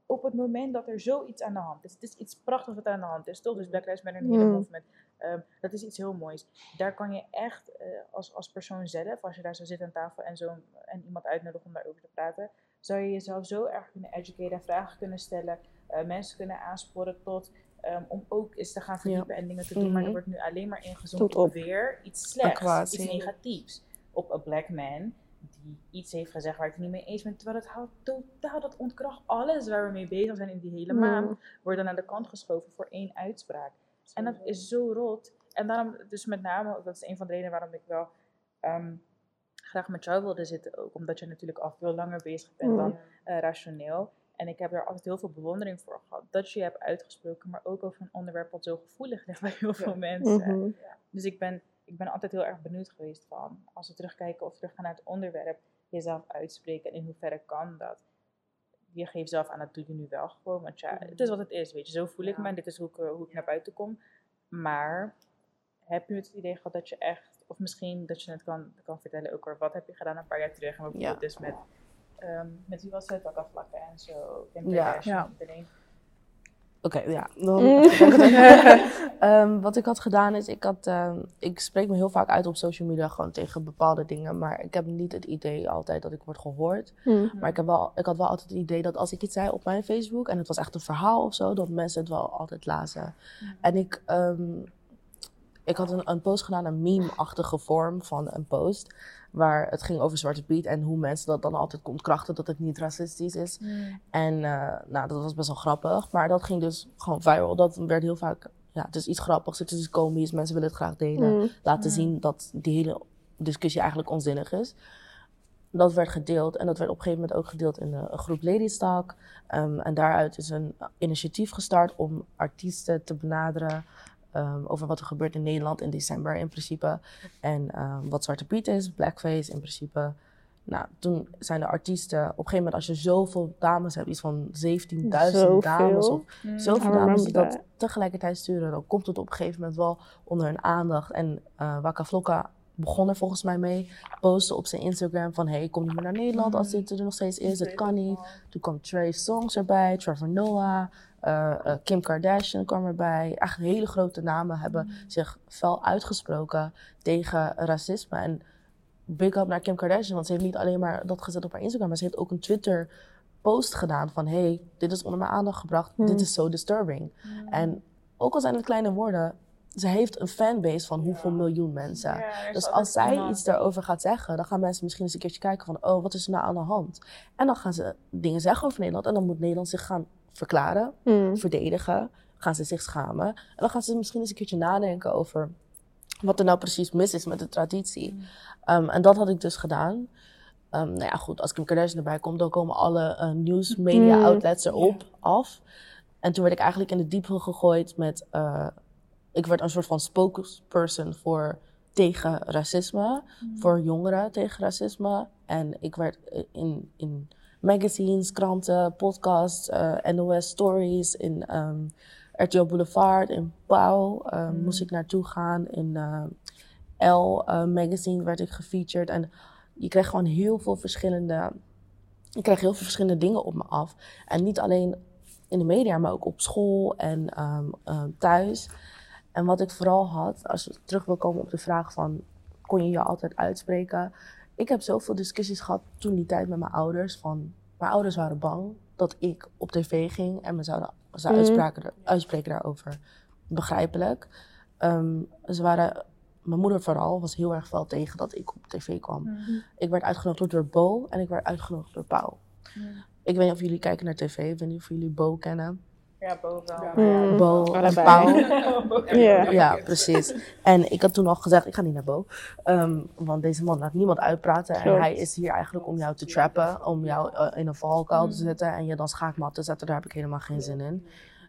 op het moment dat er zoiets aan de hand is, het is iets prachtigs wat aan de hand is, toch? Dus Black Lives Matter, een hele Mm. movement. Ehm, dat is iets heel moois. Daar kan je echt eh, als, als persoon zelf, als je daar zo zit aan tafel en, zo, en iemand uitnodigt om daarover te praten, zou je jezelf zo erg kunnen educeren en vragen kunnen stellen, eh, mensen kunnen aansporen tot ehm, om ook eens te gaan verdiepen en dingen te doen. Maar er Mhm. wordt nu alleen maar ingezoomd op op. weer iets slechts, Aquatie. iets negatiefs. Op een black man die iets heeft gezegd waar ik het niet mee eens ben. Terwijl het houdt totaal, dat ontkracht alles waar we mee bezig zijn in die hele Mhm. maand, wordt dan aan de kant geschoven voor één uitspraak. En dat is zo rot. En daarom, dus met name, dat is een van de redenen waarom ik wel ehm, graag met jou wilde zitten. Ook omdat je natuurlijk al veel langer bezig bent Mm. dan eh, rationeel. En ik heb er altijd heel veel bewondering voor gehad. Dat je je hebt uitgesproken, maar ook over een onderwerp wat zo gevoelig ligt bij heel veel mensen. Mhm. Dus ik ben, ik ben altijd heel erg benieuwd geweest van, als we terugkijken of teruggaan naar het onderwerp, jezelf uitspreken en in hoeverre kan dat. Je geeft zelf aan, dat doe je nu wel gewoon, want ja, het is wat het is, weet je. Zo voel ik me en dit is hoe ik, eh, hoe ik naar buiten kom. Maar heb je het idee gehad dat je echt, of misschien dat je het kan, kan vertellen ook, over wat heb je gedaan een paar jaar terug en bijvoorbeeld Ja. dus met, ehm, met wie was het, vlakken en zo, Kim Ja. Ja. iedereen. Oké, ja. Dan. Ehm, wat ik had gedaan is, ik, had, ehm, ik spreek me heel vaak uit op social media gewoon tegen bepaalde dingen. Maar ik heb niet het idee altijd dat ik word gehoord. Mm. Maar ik, heb wel, ik had wel altijd het idee dat als ik iets zei op mijn Facebook en het was echt een verhaal of zo, dat mensen het wel altijd lazen. En ik, ehm, ik had een, een post gedaan, een meme-achtige vorm van een post, waar het ging over Zwarte Piet en hoe mensen dat dan altijd ontkrachten dat het niet racistisch is. En eh, nou, dat was best wel grappig, maar dat ging dus gewoon viral. Dat werd heel vaak, ja, het is iets grappigs, het is iets komisch, mensen willen het graag delen Mm. laten zien dat die hele discussie eigenlijk onzinnig is. Dat werd gedeeld en dat werd op een gegeven moment ook gedeeld in de groep Ladies Talk. Ehm, en daaruit is een initiatief gestart om artiesten te benaderen ehm, over wat er gebeurt in Nederland in december in principe. En ehm, wat Zwarte Piet is, blackface in principe. Nou, toen zijn de artiesten, op een gegeven moment als je zoveel dames hebt, iets van 17.000 dames Zoveel. of zoveel I dames die dat tegelijkertijd sturen, dan komt het op een gegeven moment wel onder hun aandacht. En eh Waka Flocka begon er volgens mij mee, posten op zijn Instagram van hey, ik kom niet meer naar Nederland als dit er nog steeds is, het kan niet. Toen kwam Trey Songs erbij, Trevor Noah, eh, eh, Kim Kardashian kwam erbij. Echt hele grote namen hebben zich fel uitgesproken tegen racisme. En big up naar Kim Kardashian, want ze heeft niet alleen maar dat gezet op haar Instagram, maar ze heeft ook een Twitter post gedaan van hey, dit is onder mijn aandacht gebracht, dit is so disturbing. En ook al zijn het kleine woorden, ze heeft een fanbase van hoeveel miljoen mensen. dus als zij iets daarover gaat zeggen, dan gaan mensen misschien eens een keertje kijken van, oh, wat is er nou aan de hand? En dan gaan ze dingen zeggen over Nederland en dan moet Nederland zich gaan verklaren, Mm. verdedigen, gaan ze zich schamen. En dan gaan ze misschien eens een keertje nadenken over wat er nou precies mis is met de traditie. Ehm, en dat had ik dus gedaan. Ehm, nou ja, goed, als Kim Kardashian erbij komt, dan komen alle eh, nieuwsmedia Mm. outlets erop af. En toen werd ik eigenlijk in de diepte gegooid met... eh, ik werd een soort van spokesperson voor tegen racisme. Voor jongeren tegen racisme. En ik werd eh, in, in magazines, kranten, podcasts, eh, NOS Stories, in ehm RTL Boulevard, in Pauw ehm, moest ik naartoe gaan. In eh, L eh, magazine werd ik gefeatured. En je kreeg gewoon heel veel verschillende... Ik kreeg heel veel verschillende dingen op me af. En niet alleen in de media, maar ook op school en ehm, thuis. En wat ik vooral had, als we terug wil komen op de vraag van... kon je je altijd uitspreken? Ik heb zoveel discussies gehad toen die tijd met mijn ouders. Van, mijn ouders waren bang dat ik op tv ging en me zouden, zou Mhm. uitspraken, uitspreken daarover. Begrijpelijk. Ehm, ze waren, mijn moeder vooral was heel erg fel tegen dat ik op tv kwam. Ik werd uitgenodigd door Bo en ik werd uitgenodigd door Pauw. Ik weet niet of jullie kijken naar tv, ik weet niet of jullie Bo kennen. Ja, boven. Mm. Bo en. Pauw. Ja. Ja, precies. En ik had toen al gezegd, ik ga niet naar Bo. Ehm, want deze man laat niemand uitpraten. En hij is hier eigenlijk om jou te trappen. Om jou eh, in een valkuil te zetten. En je dan schaakmat te zetten. Daar heb ik helemaal geen zin in.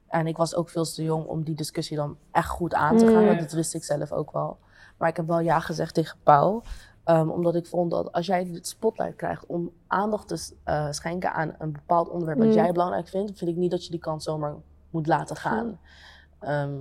En ik was ook veel te jong om die discussie dan echt goed aan te gaan. Mm. Want dat wist ik zelf ook wel. Maar ik heb wel ja gezegd tegen Pauw. Ehm, omdat ik vond dat als jij het spotlight krijgt om aandacht te eh, schenken aan een bepaald onderwerp wat Mm. jij belangrijk vindt, vind ik niet dat je die kans zomaar moet laten gaan. Ehm,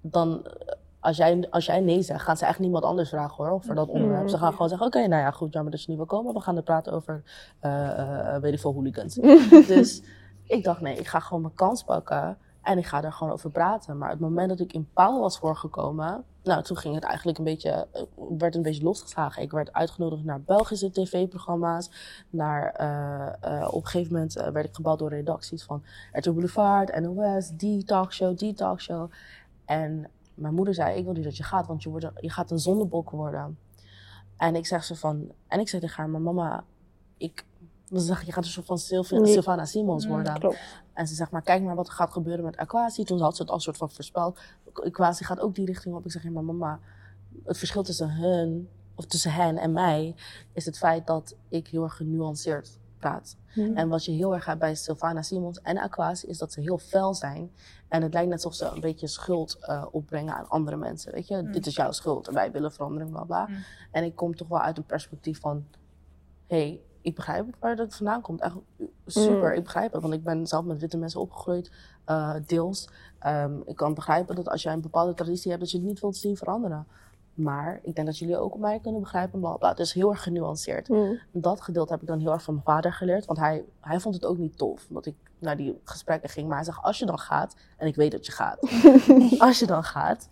dan, eh, als jij, als jij nee zegt, gaan ze echt niemand anders vragen hoor, voor dat onderwerp. Ze gaan gewoon zeggen, oké, nou ja, goed, jammer dat je niet wil komen. We gaan er praten over, eh, weet ik veel, hooligans. dus ik dacht, nee, ik ga gewoon mijn kans pakken en ik ga daar gewoon over praten. Maar het moment dat ik in Paal was voorgekomen, nou, toen ging het eigenlijk een beetje, eh, werd een beetje losgeslagen. Ik werd uitgenodigd naar Belgische tv-programma's, naar, eh, eh, op een gegeven moment werd ik gebeld door redacties van RTL Boulevard, NOS, die talkshow, die talkshow. En mijn moeder zei, ik wil niet dat je gaat, want je, wordt, je gaat een zondebok worden. En ik zeg ze van, en ik zei tegen haar, maar mama, ik, dan zeg ik, je gaat een soort van Nee. Sylvana Simons worden. Klopt. En ze zegt, maar kijk maar wat er gaat gebeuren met Aquasi. Toen had ze het al soort van voorspeld. Aquasi gaat ook die richting op. Ik zeg, ja, maar mama, het verschil tussen hun, of tussen hen en mij, is het feit dat ik heel erg genuanceerd praat. Mhm. En wat je heel erg hebt bij Sylvana Simons en Aquasi, is dat ze heel fel zijn. En het lijkt net alsof ze een beetje schuld eh, opbrengen aan andere mensen. Weet je, dit is jouw schuld en wij willen verandering, bla bla. Mm. En ik kom toch wel uit een perspectief van, hé, hey, ik begrijp waar dat vandaan komt. Echt super, Mm. ik begrijp het. Want ik ben zelf met witte mensen opgegroeid, eh, deels. Ehm, ik kan begrijpen dat als jij een bepaalde traditie hebt, dat je het niet wilt zien veranderen. Maar ik denk dat jullie ook op mij kunnen begrijpen, bla bla. Het is heel erg genuanceerd. Mm. Dat gedeelte heb ik dan heel erg van mijn vader geleerd. Want hij, hij vond het ook niet tof. Dat ik naar die gesprekken ging. Maar hij zegt, als je dan gaat, en ik weet dat je gaat, als je dan gaat,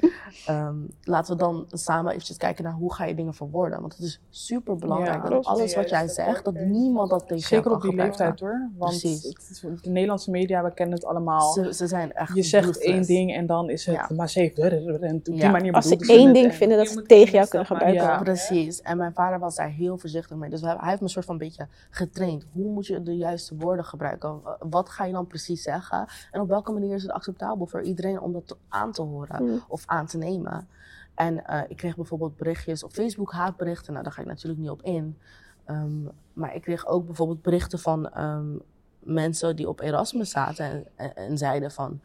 ehm, laten we dan samen eventjes kijken naar hoe ga je dingen verwoorden. Want het is super belangrijk Ja, dat klopt. alles wat jij zegt, dat niemand dat tegen jou Zeker op die gebruiken. leeftijd hoor. Want Precies. het is- de Nederlandse media, we kennen het allemaal. Ze, ze zijn echt je zegt ruthless. één ding en dan is het, Ja. maar ze heeft en op die Ja. manier Als ze één ding en- vinden dat ze tegen jou kunnen gebruiken. Ja. Precies. En mijn vader was daar heel voorzichtig mee. Dus hij hij heeft me een soort van beetje getraind. Hoe moet je de juiste woorden gebruiken? Wat ga je dan precies zeggen? En op welke manier is het acceptabel voor iedereen om dat aan te horen Mm. of aan te nemen? En eh, ik kreeg bijvoorbeeld berichtjes op Facebook, haatberichten. Nou, daar ga ik natuurlijk niet op in. Ehm, maar ik kreeg ook bijvoorbeeld berichten van ehm, mensen die op Erasmus zaten en, en, en zeiden van...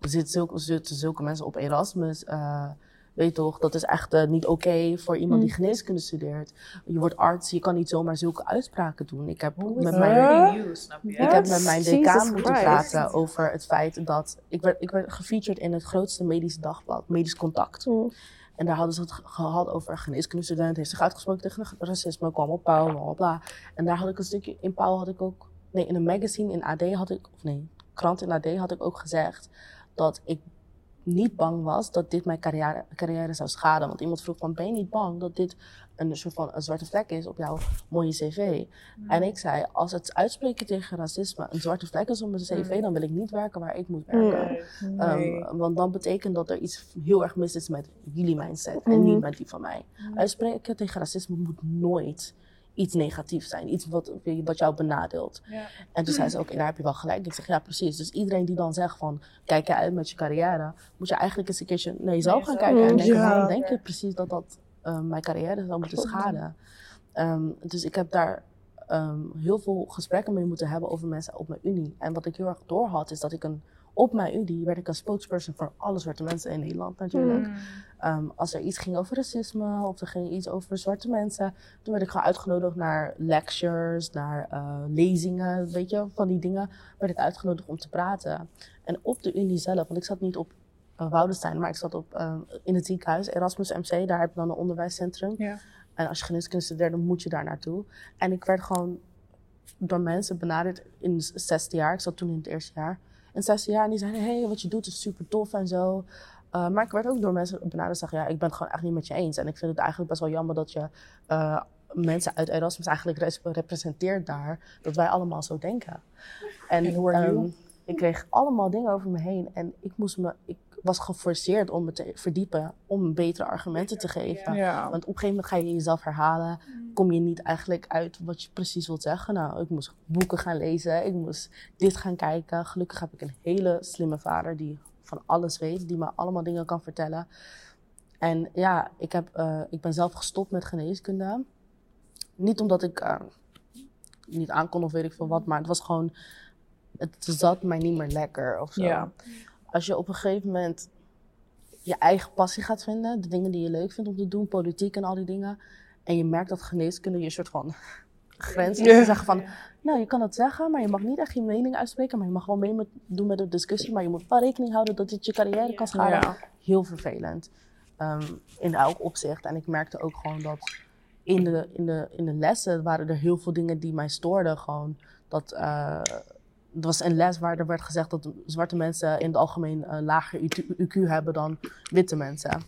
Zitten zulke, zitten zulke mensen op Erasmus... eh, Weet je toch, dat is echt eh, niet oké voor iemand die Mm. geneeskunde studeert. Je wordt arts, je kan niet zomaar zulke uitspraken doen. Ik heb met mijn, ik heb met mijn Jesus decaan moeten Christ. praten over het feit dat... Ik werd, ik werd gefeatured in het grootste medische dagblad, Medisch Contact. Mm. En daar hadden ze het ge- gehad over een geneeskundestudent. Heeft zich uitgesproken tegen racisme, kwam op Pauw, bla bla bla. En daar had ik een stukje, in Pauw had ik ook... Nee, in een magazine in AD had ik... Of nee, krant in AD had ik ook gezegd dat ik niet bang was dat dit mijn carrière, carrière zou schaden. Want iemand vroeg van, ben je niet bang dat dit een soort van een zwarte vlek is op jouw mooie cv? En ik zei, als het uitspreken tegen racisme een zwarte vlek is op mijn cv, dan wil ik niet werken waar ik moet werken. Nee. Ehm, want dan betekent dat er iets heel erg mis is met jullie mindset en Mhm. niet met die van mij. Uitspreken tegen racisme moet nooit iets negatiefs zijn, iets wat, wat jou benadeelt. Ja. En toen zei ze, oké, daar heb je wel gelijk. Ik zeg, ja, precies. Dus iedereen die dan zegt van, kijk je uit met je carrière, moet je eigenlijk eens een keertje naar jezelf gaan kijken en denken, Ja. waarom denk je precies dat dat eh, mijn carrière zou moeten schaden? Ehm, dus ik heb daar ehm, heel veel gesprekken mee moeten hebben over mensen op mijn unie. En wat ik heel erg doorhad, is dat ik een, op mijn unie werd ik een spokesperson voor alle zwarte mensen in Nederland natuurlijk. Mm. Ehm, als er iets ging over racisme of er ging iets over zwarte mensen, toen werd ik gewoon uitgenodigd naar lectures, naar eh, lezingen, weet je, van die dingen, werd ik uitgenodigd om te praten. En op de Unie zelf, want ik zat niet op uh, Woudenstein, maar ik zat op, ehm, in het ziekenhuis, Erasmus MC, daar heb je dan een onderwijscentrum. Ja. En als je geneeskunde studeert, dan moet je daar naartoe. En ik werd gewoon door mensen benaderd in het zesde jaar, ik zat toen in het eerste jaar, het zesde jaar, en die zeiden, hé, hey, wat je doet is super tof en zo. Uh, maar ik werd ook door mensen benaderd zeggen, ja, ik ben het gewoon echt niet met je eens. En ik vind het eigenlijk best wel jammer dat je uh, mensen uit Erasmus eigenlijk representeert daar, dat wij allemaal zo denken. En um, ik kreeg allemaal dingen over me heen en ik moest me, ik was geforceerd om me te verdiepen, om betere argumenten te geven. Ja. Want op een gegeven moment ga je jezelf herhalen, kom je niet eigenlijk uit wat je precies wilt zeggen. Nou, ik moest boeken gaan lezen, ik moest dit gaan kijken. Gelukkig heb ik een hele slimme vader die van alles weet, die me allemaal dingen kan vertellen. En ja, ik, heb, uh, ik ben zelf gestopt met geneeskunde. Niet omdat ik uh, niet aankon of weet ik veel wat, maar het was gewoon, het zat mij niet meer lekker of zo. Ja. Als je op een gegeven moment je eigen passie gaat vinden, de dingen die je leuk vindt om te doen, politiek en al die dingen, en je merkt dat geneeskunde je een soort van grens is, Ja. te zeggen van, nou je kan het zeggen, maar je mag niet echt je mening uitspreken, maar je mag wel mee met, doen met de discussie, maar je moet wel rekening houden dat dit je carrière kan schaden. Ja. Heel vervelend. Um, in elk opzicht. En ik merkte ook gewoon dat in de, in, de, in de lessen waren er heel veel dingen die mij stoorden. Gewoon dat. Uh, er was een les waar er werd gezegd dat zwarte mensen in het algemeen uh, lager IQ hebben dan witte mensen.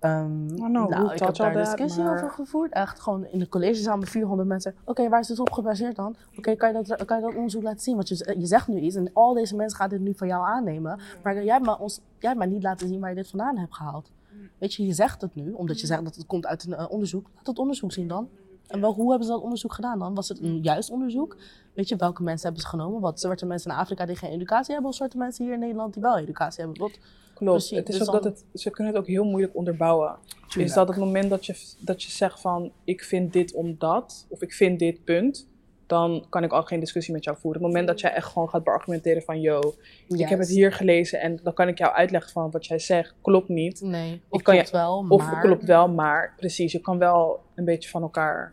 Um, oh no, nou, ik heb daar een discussie maar... over gevoerd. Echt gewoon in de collegezaal met 400 mensen. Oké, okay, waar is dit op gebaseerd dan? Oké, okay, kan, je dat, kan je dat onderzoek laten zien? Want je, je zegt nu iets en al deze mensen gaan dit nu van jou aannemen. Maar jij hebt maar, ons, jij hebt maar niet laten zien waar je dit vandaan hebt gehaald. Weet je, je zegt het nu, omdat je zegt dat het komt uit een uh, onderzoek. Laat het onderzoek zien dan. En wel, hoe hebben ze dat onderzoek gedaan dan? Was het een juist onderzoek? Weet je, welke mensen hebben ze genomen? Wat zwarte mensen in Afrika die geen educatie hebben, of zwarte mensen hier in Nederland die wel educatie hebben? Wat, Klopt. Precies. Het is dus ook dan... dat het, ze kunnen het ook heel moeilijk onderbouwen. Tuurlijk. Is dat het moment dat je, dat je zegt van ik vind dit omdat, of ik vind dit punt, dan kan ik al geen discussie met jou voeren. Het moment dat jij echt gewoon gaat beargumenteren van yo, yes. ik heb het hier gelezen en dan kan ik jou uitleggen van wat jij zegt klopt niet. Nee, of klopt je, wel, maar... Of klopt wel, maar precies, je kan wel een beetje van elkaar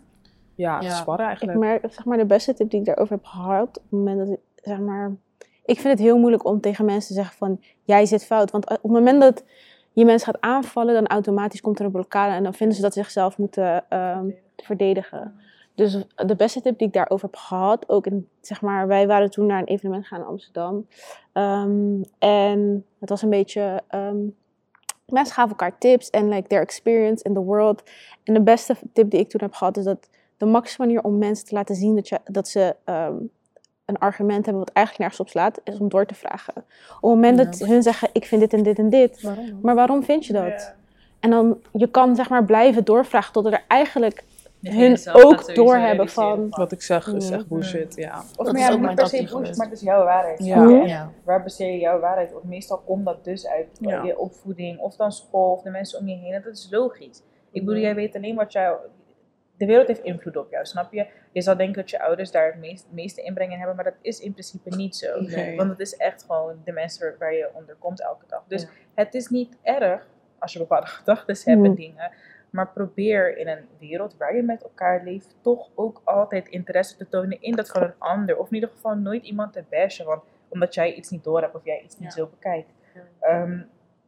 ja, ja. sparren eigenlijk. Ik merk, zeg maar, de beste tip die ik daarover heb gehad, op het moment dat ik, zeg maar, ik vind het heel moeilijk om tegen mensen te zeggen van, jij zit fout. Want op het moment dat je mensen gaat aanvallen, dan automatisch komt er een blokkade en dan vinden ze dat ze zichzelf moeten um, verdedigen. Dus de beste tip die ik daarover heb gehad, ook in, zeg maar, wij waren toen naar een evenement gaan in Amsterdam. Ehm, en het was een beetje, ehm, mensen gaven elkaar tips en like their experience in the world. En de beste tip die ik toen heb gehad is dat de makkelijkste manier om mensen te laten zien dat, je, dat ze ehm, een argument hebben wat eigenlijk nergens op slaat, is om door te vragen. Op het moment dat hun zeggen, ik vind dit en dit en dit, Waarom? maar waarom vind je dat? Ja. En dan, je kan zeg maar blijven doorvragen tot er eigenlijk hun ook doorhebben van... Wat ik zeg is echt bullshit, ja. Of Dat maar is ja, niet per se bullshit, maar het is jouw waarheid. Ja. Mhm. Ja. Waar baseer je jouw waarheid op? Meestal komt dat dus uit Ja. je opvoeding, of dan school, of de mensen om je heen. En dat is logisch. Ik bedoel, jij weet alleen wat jou... De wereld heeft invloed op jou, snap je? Je zal denken dat je ouders daar het meest, meeste inbreng in hebben, maar dat is in principe niet zo. Nee. Want het is echt gewoon de mensen waar- je onder komt elke dag. Dus Ja. het is niet erg als je bepaalde gedachten hebt en Mhm. dingen. Maar probeer in een wereld waar je met elkaar leeft, toch ook altijd interesse te tonen in dat van een ander. Of in ieder geval nooit iemand te bashen, want, omdat jij iets niet door hebt of jij iets niet zo bekijkt. Ehm,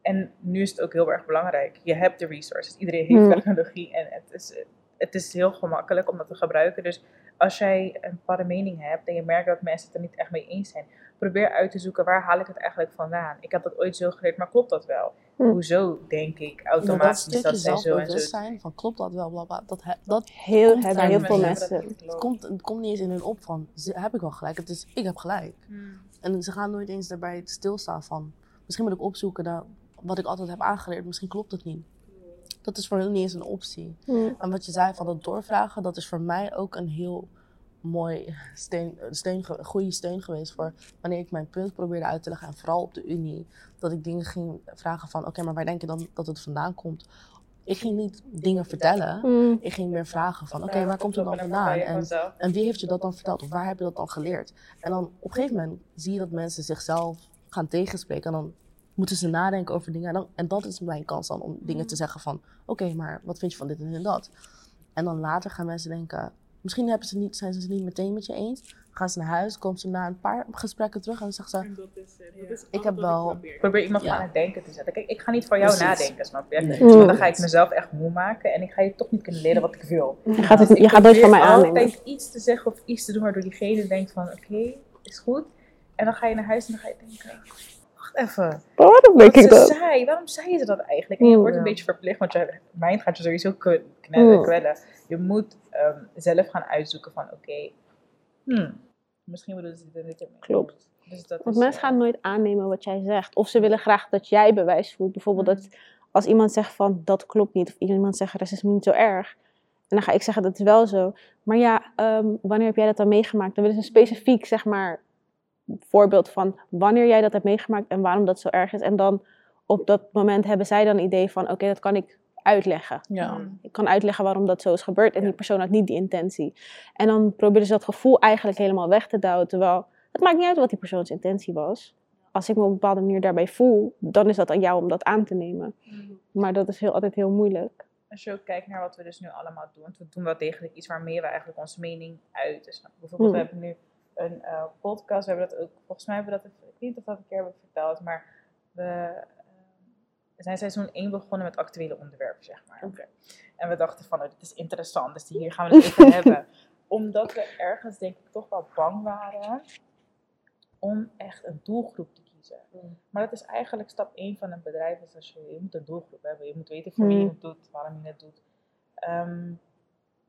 en nu is het ook heel erg belangrijk. Je hebt de resources. Iedereen heeft Hmm. technologie en het is, het is heel gemakkelijk om dat te gebruiken. Dus als jij een bepaalde mening hebt en je merkt dat mensen het er niet echt mee eens zijn, probeer uit te zoeken waar haal ik het eigenlijk vandaan. Ik heb dat ooit zo geleerd, maar klopt dat wel? Hmm. Hoezo denk ik automatisch dat zij zo en zo zelfbewustzijn van klopt dat wel, bla bla, dat, he- dat Heel, Komt hebben daar heel veel mensen. het komt, het komt niet eens in hun op van, ze- heb ik wel gelijk, het is, ik heb gelijk. Hmm. En ze gaan nooit eens daarbij stilstaan van, misschien moet ik opzoeken naar wat ik altijd heb aangeleerd, misschien klopt het niet. Dat is voor hun niet eens een optie. Mm. En wat je zei van dat doorvragen, dat is voor mij ook een heel mooi steun, steun, ge- goede steun geweest voor wanneer ik mijn punt probeerde uit te leggen. En vooral op de Unie, dat ik dingen ging vragen van, oké, maar waar denk je dan dat het vandaan komt? Ik ging niet dingen vertellen, Mm. ik ging meer vragen van, oké, waar komt het dan vandaan? En, en wie heeft je dat dan verteld? Of waar heb je dat dan geleerd? En dan op een gegeven moment zie je dat mensen zichzelf gaan tegenspreken. En dan moeten ze nadenken over dingen. En, dan, en dat is mijn kans dan om dingen te zeggen van... Oké, maar wat vind je van dit en dat? En dan later gaan mensen denken... Misschien hebben ze niet, zijn ze het niet meteen met je eens. Gaan ze naar huis, komen ze na een paar gesprekken terug... en dan zeggen ze... Ik heb wel... Probeer iemand Ja. aan het denken te zetten. Kijk, ik ga niet voor jou Precies. nadenken, snap je? Nee. Want dan ga ik mezelf echt moe maken en ik ga je toch niet kunnen leren wat ik wil. Je gaat, het, Dus je ik gaat nooit van mij probeer aannemen. altijd iets te zeggen of iets te doen waardoor diegene denkt van oké, is goed. En dan ga je naar huis en dan ga je denken, even, Waarom denk ik dat? zei, waarom zei je dat eigenlijk? En je Mm. wordt een Ja. beetje verplicht, want je mind gaat je sowieso knellen, Mm. kwellen. Je moet ehm, zelf gaan uitzoeken van oké, hmm, misschien willen ze dit ermee. Klopt. Dus dat Want is, mensen gaan nooit aannemen wat jij zegt. Of ze willen graag dat jij bewijs voert. Bijvoorbeeld dat als iemand zegt van dat klopt niet. Of iemand zegt racisme niet zo erg. En dan ga ik zeggen dat is wel zo. Maar ja, ehm, wanneer heb jij dat dan meegemaakt? Dan willen ze specifiek zeg maar voorbeeld van wanneer jij dat hebt meegemaakt en waarom dat zo erg is. En dan op dat moment hebben zij dan een idee van oké, dat kan ik uitleggen. Ja. hmm. Ik kan uitleggen waarom dat zo is gebeurd en die persoon had niet die intentie. En dan proberen ze dat gevoel eigenlijk helemaal weg te douwen. Terwijl het maakt niet uit wat die persoons intentie was. Als ik me op een bepaalde manier daarbij voel, dan is dat aan jou om dat aan te nemen. Maar dat is heel, altijd heel moeilijk. als je ook kijkt naar wat we dus nu allemaal doen, want we doen wel degelijk iets waarmee we eigenlijk onze mening uiten. Snap je? Bijvoorbeeld, we Hmm. hebben nu een eh, podcast, we hebben dat ook, volgens mij hebben we dat, ik weet niet of dat een keer hebben verteld, maar we, eh, we zijn seizoen 1 begonnen met actuele onderwerpen, zeg maar. En we dachten van, oh, dit is interessant, dus hier gaan we het even hebben. Omdat we ergens, denk ik, toch wel bang waren om echt een doelgroep te kiezen. Maar dat is eigenlijk stap 1 van een bedrijf. Is als je, je moet een doelgroep hebben. Je moet weten voor wie je het doet, waarom je het doet. Ehm,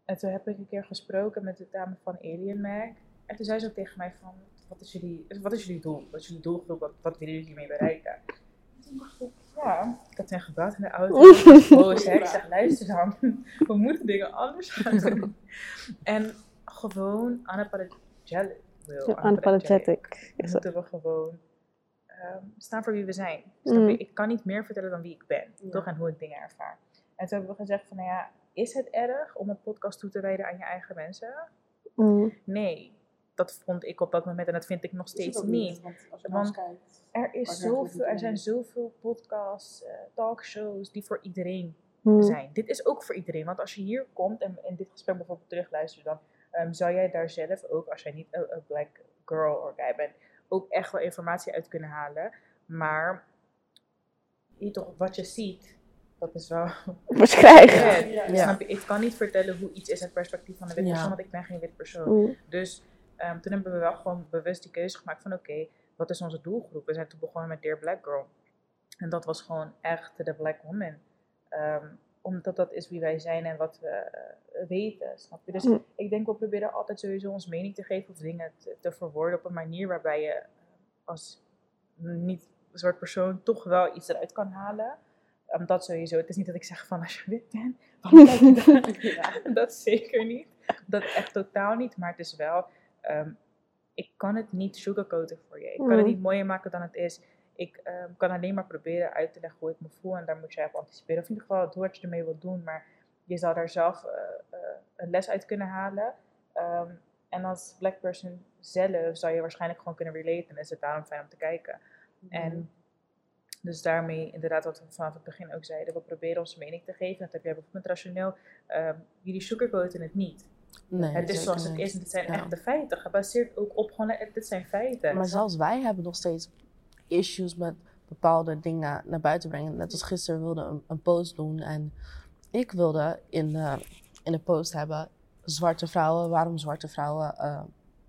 en toen heb ik een keer gesproken met de dame van Alien Mag. En toen zei ze ook tegen mij van, wat is jullie, wat is jullie doel? Wat is jullie doelgroep? Wat, wat willen jullie hiermee bereiken? En toen dacht ik, ja, ik had hen gebeld in de auto. Boos, hè. Ik zeg, luister dan, we moeten dingen anders gaan doen. En gewoon unapologetic. wil, Unapologetic is moeten we gewoon ehm, staan voor wie we zijn. Mm. Ik kan niet meer vertellen dan wie ik ben, toch? En hoe ik dingen ervaar. En toen hebben we gezegd van, nou ja, is het erg om een podcast toe te wijden aan je eigen mensen? Mm. Nee, dat vond ik op dat moment en dat vind ik nog steeds niet. Want er, is zoveel, er zijn zoveel podcasts, eh, talkshows die voor iedereen Mm. zijn. Dit is ook voor iedereen. Want als je hier komt en, en dit gesprek bijvoorbeeld terugluistert, dan ehm, zou jij daar zelf ook, als jij niet een black girl of guy bent, ook echt wel informatie uit kunnen halen. Maar je toch, wat je ziet, dat is wel Wat je krijgt. vet. Ja. Snap je? Ik kan niet vertellen hoe iets is uit het perspectief van een wit Ja. persoon, want ik ben geen wit persoon. Mm. Dus ehm, toen hebben we wel gewoon bewust die keuze gemaakt van oké, wat is onze doelgroep? We zijn toen begonnen met Dear Black Girl. En dat was gewoon echt de black woman. Ehm, omdat dat is wie wij zijn en wat we eh, weten, snap je? Dus Mm. ik denk we proberen altijd sowieso ons mening te geven of dingen te, te verwoorden op een manier waarbij je eh, als niet zwart persoon toch wel iets eruit kan halen. Ehm, dat sowieso. Het is niet dat ik zeg van als je wit bent, kijk je? Ja, dat zeker niet. Dat echt totaal niet. Maar het is wel, ehm, ik kan het niet sugarcoaten voor je. Ik kan het Mm. niet mooier maken dan het is. Ik ehm, kan alleen maar proberen uit te leggen hoe ik me voel. En daar moet jij op anticiperen. Of in ieder geval doe wat je ermee wilt doen. Maar je zal daar zelf eh, eh, een les uit kunnen halen. Ehm, en als black person zelf zou je waarschijnlijk gewoon kunnen relaten. En is het daarom fijn om te kijken. En dus daarmee, inderdaad, wat we vanaf het begin ook zeiden, we proberen onze mening te geven. Dat heb jij bijvoorbeeld met rationeel. jullie sugarcoaten het niet. Nee, het is zoals het niet. is. Dit zijn Ja. echt de feiten. Gebaseerd ook op gewoon, eh, dit zijn feiten. Maar zelfs wij hebben nog steeds issues met bepaalde dingen naar buiten brengen. Net als gisteren wilde een, een post doen en ik wilde in de, in de post hebben zwarte vrouwen, waarom zwarte vrouwen eh,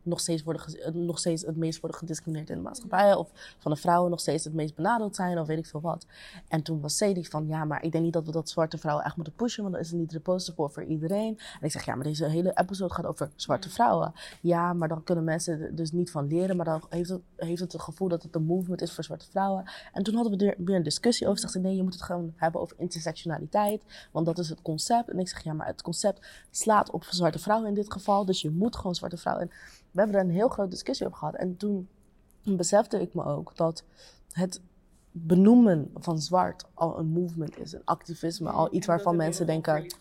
nog, steeds worden eh, nog steeds het meest worden gediscrimineerd in de maatschappij. Of van de vrouwen nog steeds het meest benadeeld zijn of weet ik veel wat. En toen was Sadie van, ja, maar ik denk niet dat we dat zwarte vrouwen echt moeten pushen, want dan is het niet reposable voor iedereen. En ik zeg, ja, maar deze hele episode gaat over zwarte vrouwen. Ja, maar dan kunnen mensen er dus niet van leren, maar dan heeft het, heeft het het gevoel dat het een movement is voor zwarte vrouwen. En toen hadden we er weer een discussie over. Zegt ze, nee, je moet het gewoon hebben over intersectionaliteit, want dat is het concept. En ik zeg, ja, maar het concept slaat op zwarte vrouwen in dit geval, dus je moet gewoon zwarte vrouwen. En we hebben er een heel grote discussie over gehad. En toen besefte ik me ook dat het benoemen van zwart al een movement is, een activisme, al iets waarvan mensen denken,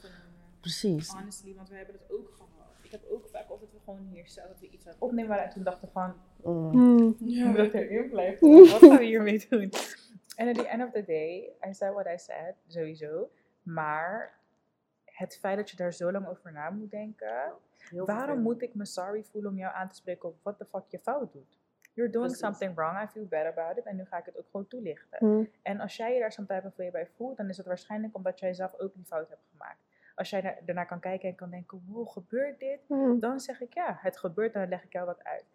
precies. Honestly, want we hebben het ook gehad. Ik heb ook vaak altijd we gewoon hier zelf dat we iets aan het opnemen waren. En toen dachten van, Mm. Mm. ja. dat erin blijft. Wat gaan we hiermee doen? En at the end of the day, I said what I said, sowieso. Maar het feit dat je daar zo lang over na moet denken. Waarom moet ik me sorry voelen om jou aan te spreken op wat de fuck je fout doet? You're doing Precies. something wrong, I feel bad about it. En nu ga ik het ook gewoon toelichten. Mm. En als jij je daar of way bij voelt, dan is het waarschijnlijk omdat jij zelf ook die fout hebt gemaakt. Als jij daar- daarnaar kan kijken en kan denken, wow, gebeurt dit? Mm. Dan zeg ik ja, het gebeurt en dan leg ik jou wat uit.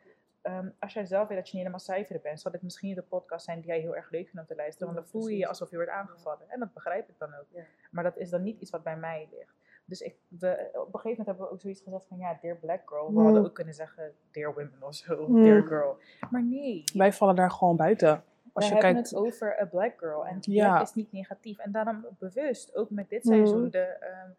Ehm, als jij zelf weet dat je niet helemaal zuiver bent, zal dit misschien niet de podcast zijn die jij heel erg leuk vindt om te luisteren. Want dan voel je je alsof je wordt aangevallen. En dat begrijp ik dan ook. Ja. Maar dat is dan niet iets wat bij mij ligt. Dus ik, we, op een gegeven moment hebben we ook zoiets gezegd van ja, dear black girl. We Hmm. hadden ook kunnen zeggen dear women of zo, Hmm. dear girl. Maar nee, Wij vallen daar gewoon buiten. Als we je hebben kijkt, het over a black girl. En Ja. black is niet negatief. En daarom bewust, ook met dit Hmm. seizoen, de, ehm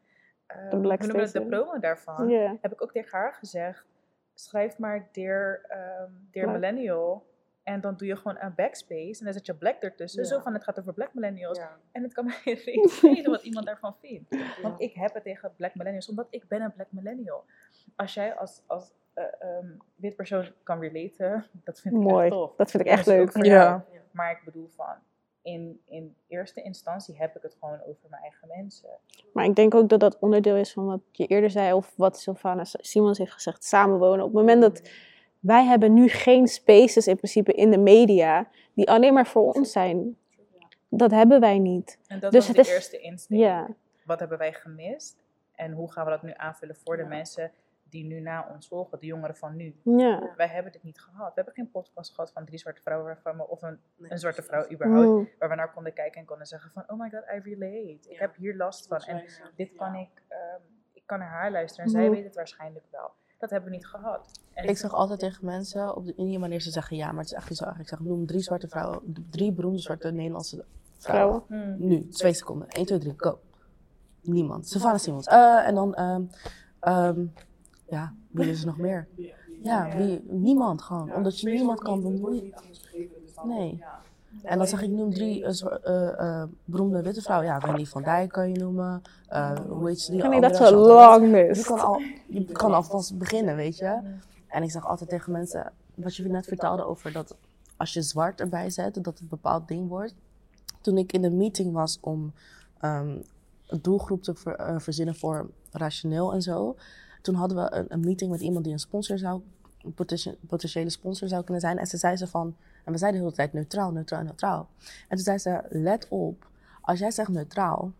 ehm, black noemen we het, de promo daarvan, heb ik ook tegen haar gezegd, schrijf maar dear, ehm dear Black. millennial. En dan doe je gewoon een backspace. En dan zet je black ertussen. Ja. Zo van, het gaat over black millennials. Ja. En het kan mij geen schelen wat iemand daarvan vindt. Want ik heb het tegen black millennials, omdat ik ben een black millennial. Als jij als, als eh, ehm, wit persoon kan relaten, dat vind ik Mooi. echt tof. Dat vind ik echt leuk. Ja. Maar ik bedoel van, in, in eerste instantie heb ik het gewoon over mijn eigen mensen. Maar ik denk ook dat dat onderdeel is van wat je eerder zei, of wat Sylvana Simons heeft gezegd, samenwonen. Op het moment dat wij hebben nu geen spaces in principe in de media die alleen maar voor ons zijn. Dat hebben wij niet. En dat Dus was het de is- eerste insteek. Ja, Wat hebben wij gemist? En hoe gaan we dat nu aanvullen voor de Ja. mensen die nu na ons volgen, de jongeren van nu? ja. Wij hebben dit niet gehad. We hebben geen podcast gehad van drie zwarte vrouwen waarvan we, of een, Nee, een zwarte vrouw überhaupt, Mm. waar we naar konden kijken en konden zeggen van, oh my god, I relate. Ik Ja. heb hier last van. En dit kan ja. ik, ehm, ik kan naar haar luisteren en zij Mhm. weet het waarschijnlijk wel. Dat hebben we niet gehad. Ik zeg altijd tegen mensen, op de Unie, wanneer ze zeggen ja, maar het is echt niet zo erg. Ik zeg, noem drie zwarte vrouwen, drie beroemde zwarte Nederlandse vrouwen. Vrouwen. Hmm. Nu, twee seconden. 1, 2, 3, go. Niemand. Savannah Simons. Eh, en dan, ehm, ehm, ja, wie is er nog meer? Ja, wie, niemand gewoon. Omdat je niemand kan bemoeien. Nee. En dan zeg ik, noem drie eh, eh, eh, beroemde witte vrouwen. Ja, Wendy van Dijk kan je noemen. Eh, hoe heet ze die ik andere? dat Chantal. lang Je mist. kan, al, je kan alvast beginnen, weet je. En ik zeg altijd tegen mensen, wat je net vertelde over dat als je zwart erbij zet, dat het een bepaald ding wordt. Toen ik in de meeting was om ehm, een doelgroep te eh, verzinnen voor rationeel en zo. Toen hadden we een, een meeting met iemand die een sponsor zou, een potenti- potentiële sponsor zou kunnen zijn. En ze zei ze van, en we zeiden de hele tijd neutraal, neutraal, neutraal. En toen zei ze, let op, als jij zegt neutraal,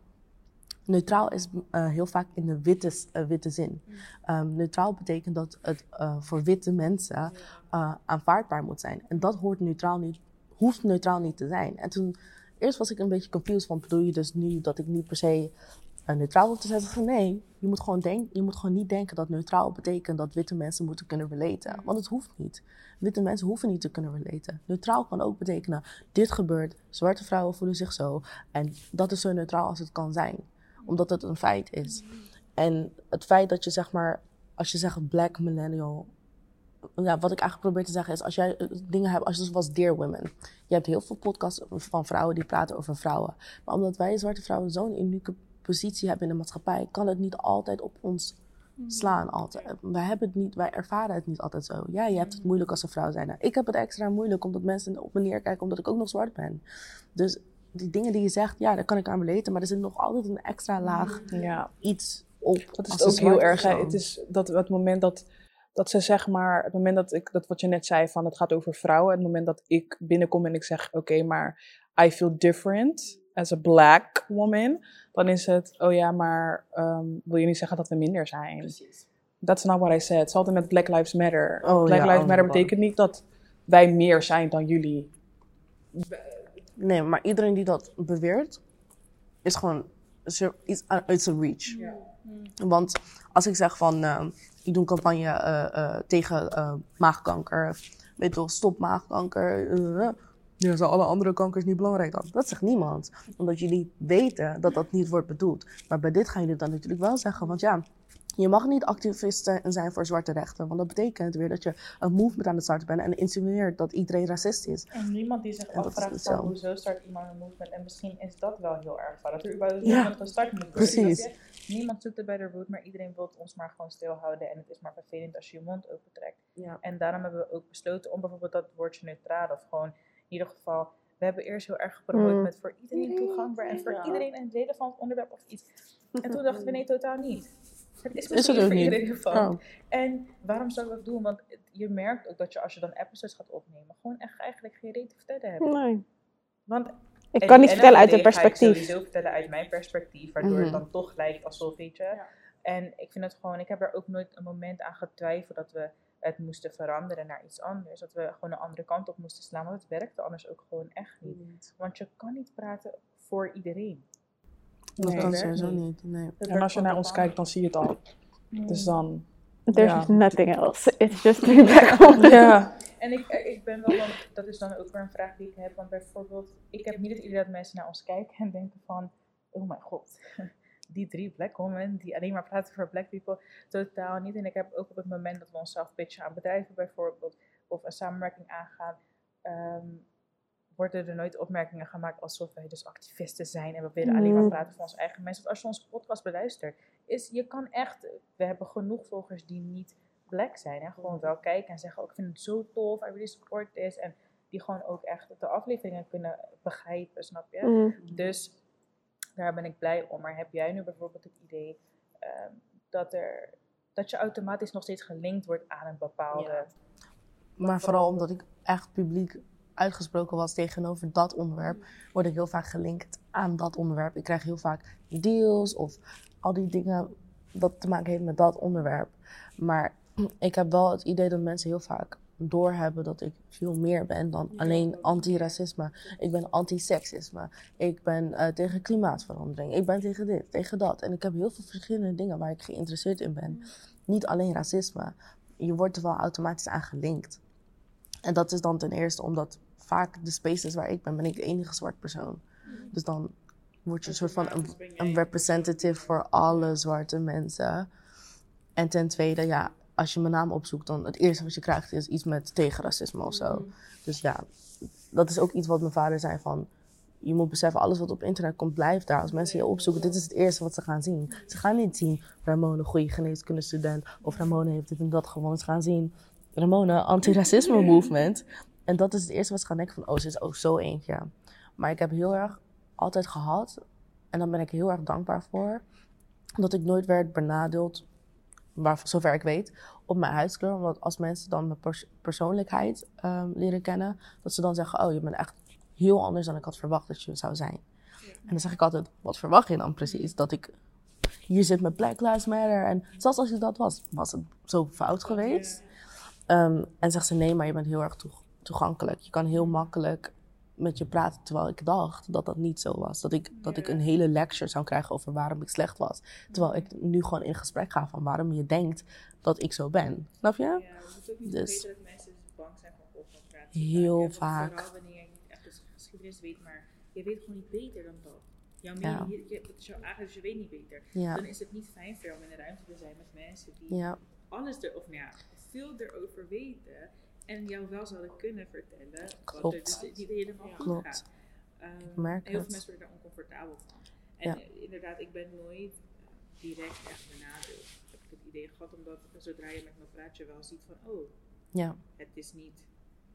neutraal is eh, heel vaak in de witte, eh, witte zin. Ehm, neutraal betekent dat het eh, voor witte mensen aanvaardbaar moet zijn. En dat hoort neutraal niet, hoeft neutraal niet te zijn. En toen, eerst was ik een beetje confused van, bedoel je dus nu dat ik niet per se neutraal hoef te zijn? Zei, nee, je moet, gewoon denk, je moet gewoon niet denken dat neutraal betekent dat witte mensen moeten kunnen relaten. Want het hoeft niet. Witte mensen hoeven niet te kunnen relaten. Neutraal kan ook betekenen, dit gebeurt, zwarte vrouwen voelen zich zo. En dat is zo neutraal als het kan zijn. Omdat het een feit is. En het feit dat je zeg maar, als je zegt black millennial. Ja, wat ik eigenlijk probeer te zeggen is, als jij eh, dingen hebt, als je zoals Dear Women. Je hebt heel veel podcasts van vrouwen die praten over vrouwen. Maar omdat wij zwarte vrouwen zo'n unieke positie hebben in de maatschappij, kan het niet altijd op ons slaan. Altijd. Wij, hebben het niet, wij ervaren het niet altijd zo. Ja, je hebt het moeilijk als een vrouw zijn. Ik heb het extra moeilijk omdat mensen op me neerkijken omdat ik ook nog zwart ben. Dus die dingen die je zegt, ja, daar kan ik aan relaten. Maar er zit nog altijd een extra laag Ja, iets op. dat is ook heel erg. hè. Het is dat het moment dat, dat ze zeg maar, het moment dat ik, dat wat je net zei van het gaat over vrouwen. Het moment dat ik binnenkom en ik zeg, oké, maar I feel different as a black woman. Dan is het, oh ja, maar ehm, wil je niet zeggen dat we minder zijn? Precies. That's not what I said. Het is altijd met Black Lives Matter. Oh, Black ja, Lives oh, Matter betekent niet dat wij meer zijn dan jullie. Nee, maar iedereen die dat beweert, is gewoon. It's a, it's a reach. Want als ik zeg van. eh, ik doe een campagne eh, eh, tegen eh, maagkanker. Weet je wel, stop maagkanker. ja, zijn alle andere kankers niet belangrijk dan? Dat zegt niemand. Omdat jullie weten dat dat niet wordt bedoeld. Maar bij dit gaan jullie dan natuurlijk wel zeggen. Want ja, je mag niet activist zijn- zijn voor zwarte rechten. Want dat betekent weer dat je een movement aan het starten bent. En insinueert dat iedereen racist is. En niemand die zich afvraagt van zo. hoezo start iemand een movement. En misschien is dat wel heel erg waar. Dat er überhaupt een Ja, gestart moet worden. precies. Niemand zoekt het bij de root, maar iedereen wil ons maar gewoon stilhouden. En het is maar vervelend als je je mond opentrekt. Ja. En daarom hebben we ook besloten om bijvoorbeeld dat woordje neutraal of gewoon in ieder geval. We hebben eerst heel erg gepromoot Mm. met voor iedereen toegankbaar en voor Ja. iedereen een relevant onderwerp of iets. En toen dachten we nee, totaal niet. Het is Is het ook voor niet? iedereen relevant. Oh. En waarom zou ik dat doen? Want het- je merkt ook dat je als je dan episodes gaat opnemen, gewoon echt eigenlijk geen reet te vertellen hebt. Nee. Want Ik en- kan niet en vertellen uit een ga ik perspectief. sowieso vertellen uit mijn perspectief, waardoor Mhm. het dan toch lijkt alsof, weet je. En ik vind het gewoon, ik heb er ook nooit een moment aan getwijfeld dat we het moesten veranderen naar iets anders. Dat we gewoon een andere kant op moesten slaan, want het werkte anders ook gewoon echt niet. Want je kan niet praten voor iedereen. Dat Nee. kan werkt sowieso niet. niet. Nee. En als je naar ons kijkt, dan zie je het al. Dus dan. There's Ja. nothing else. It's just three black women. Ja. En ik, ik ben wel, dat is dan ook weer een vraag die ik heb. Want bijvoorbeeld, ik heb niet het idee dat mensen naar ons kijken en denken van, oh mijn god, die drie black women die alleen maar praten voor black people, totaal niet. En ik heb ook op het moment dat we onszelf pitchen aan bedrijven bijvoorbeeld, of een samenwerking aangaan, ehm, worden er nooit opmerkingen gemaakt alsof wij dus activisten zijn en we willen alleen maar praten voor onze eigen mensen. Want als je onze podcast beluistert, is, je kan echt, we hebben genoeg volgers die niet black zijn en gewoon wel kijken en zeggen, oh, ik vind het zo tof, I really support this. En die gewoon ook echt de afleveringen kunnen begrijpen, snap je? Mm. Dus daar ben ik blij om. Maar heb jij nu bijvoorbeeld het idee ehm, dat, er, dat je automatisch nog steeds gelinkt wordt aan een bepaalde... Maar vooral omdat ik echt publiek uitgesproken was tegenover dat onderwerp, word ik heel vaak gelinkt aan dat onderwerp. Ik krijg heel vaak deals of al die dingen wat te maken heeft met dat onderwerp. Maar ik heb wel het idee dat mensen heel vaak doorhebben dat ik veel meer ben dan alleen anti-racisme. Ik ben anti-seksisme. Ik ben eh, tegen klimaatverandering. Ik ben tegen dit, tegen dat. En ik heb heel veel verschillende dingen waar ik geïnteresseerd in ben. Niet alleen racisme. Je wordt er wel automatisch aan gelinkt. En dat is dan ten eerste omdat vaak de spaces waar ik ben, ben ik de enige zwart persoon. Dus dan word je een soort van een, een representative voor alle zwarte mensen. En ten tweede, ja, als je mijn naam opzoekt, dan het eerste wat je krijgt is iets met tegen racisme of zo. Dus ja, dat is ook iets wat mijn vader zei van, je moet beseffen, alles wat op internet komt, blijft daar. Als mensen je opzoeken, dit is het eerste wat ze gaan zien. Ze gaan niet zien, Ramone, goede geneeskundestudent, of Ramone heeft dit en dat gewoon. Ze gaan zien, Ramone, anti-racisme movement. En dat is het eerste wat ze gaan denken van, oh, ze is ook zo eentje. Maar ik heb heel erg altijd gehad, en daar ben ik heel erg dankbaar voor, dat ik nooit werd benadeeld, waar, zover ik weet, op mijn huidskleur. Omdat als mensen dan mijn pers- persoonlijkheid ehm, leren kennen, dat ze dan zeggen, oh, je bent echt heel anders dan ik had verwacht dat je zou zijn. En dan zeg ik altijd, wat verwacht je dan precies? Dat ik hier zit met Black Lives Matter. En zelfs als ik dat was, was het zo fout geweest. Ehm, en zegt ze, nee, maar je bent heel erg toeg- toegankelijk. Je kan heel makkelijk met je praten. Terwijl ik dacht dat dat niet zo was. Dat ik, dat ik een hele lecture zou krijgen over waarom ik slecht was. Terwijl ik nu gewoon in gesprek ga van waarom je denkt dat ik zo ben. Snap je? Ja, we moeten ook niet Dus- dat mensen dus bang zijn van confrontatie. Heel Ja, vaak. Vooral wanneer je niet echt de geschiedenis weet, maar je weet gewoon niet beter dan dat. Jouw Ja. mening, je, je, dat is jouw eigen, dus je weet niet beter. Ja. Dan is het niet fijn voor jou om in een ruimte te zijn met mensen die alles er, of nou ja, veel erover weten en jou wel zouden kunnen vertellen wat er Klopt. dus helemaal Klopt. gaat. Ehm, merk en heel veel mensen worden daar oncomfortabel van. En Ja. inderdaad, ik ben nooit eh, direct echt benadeeld. Heb ik het idee gehad, omdat zodra je met me praat, je wel ziet van, oh, Ja. het is niet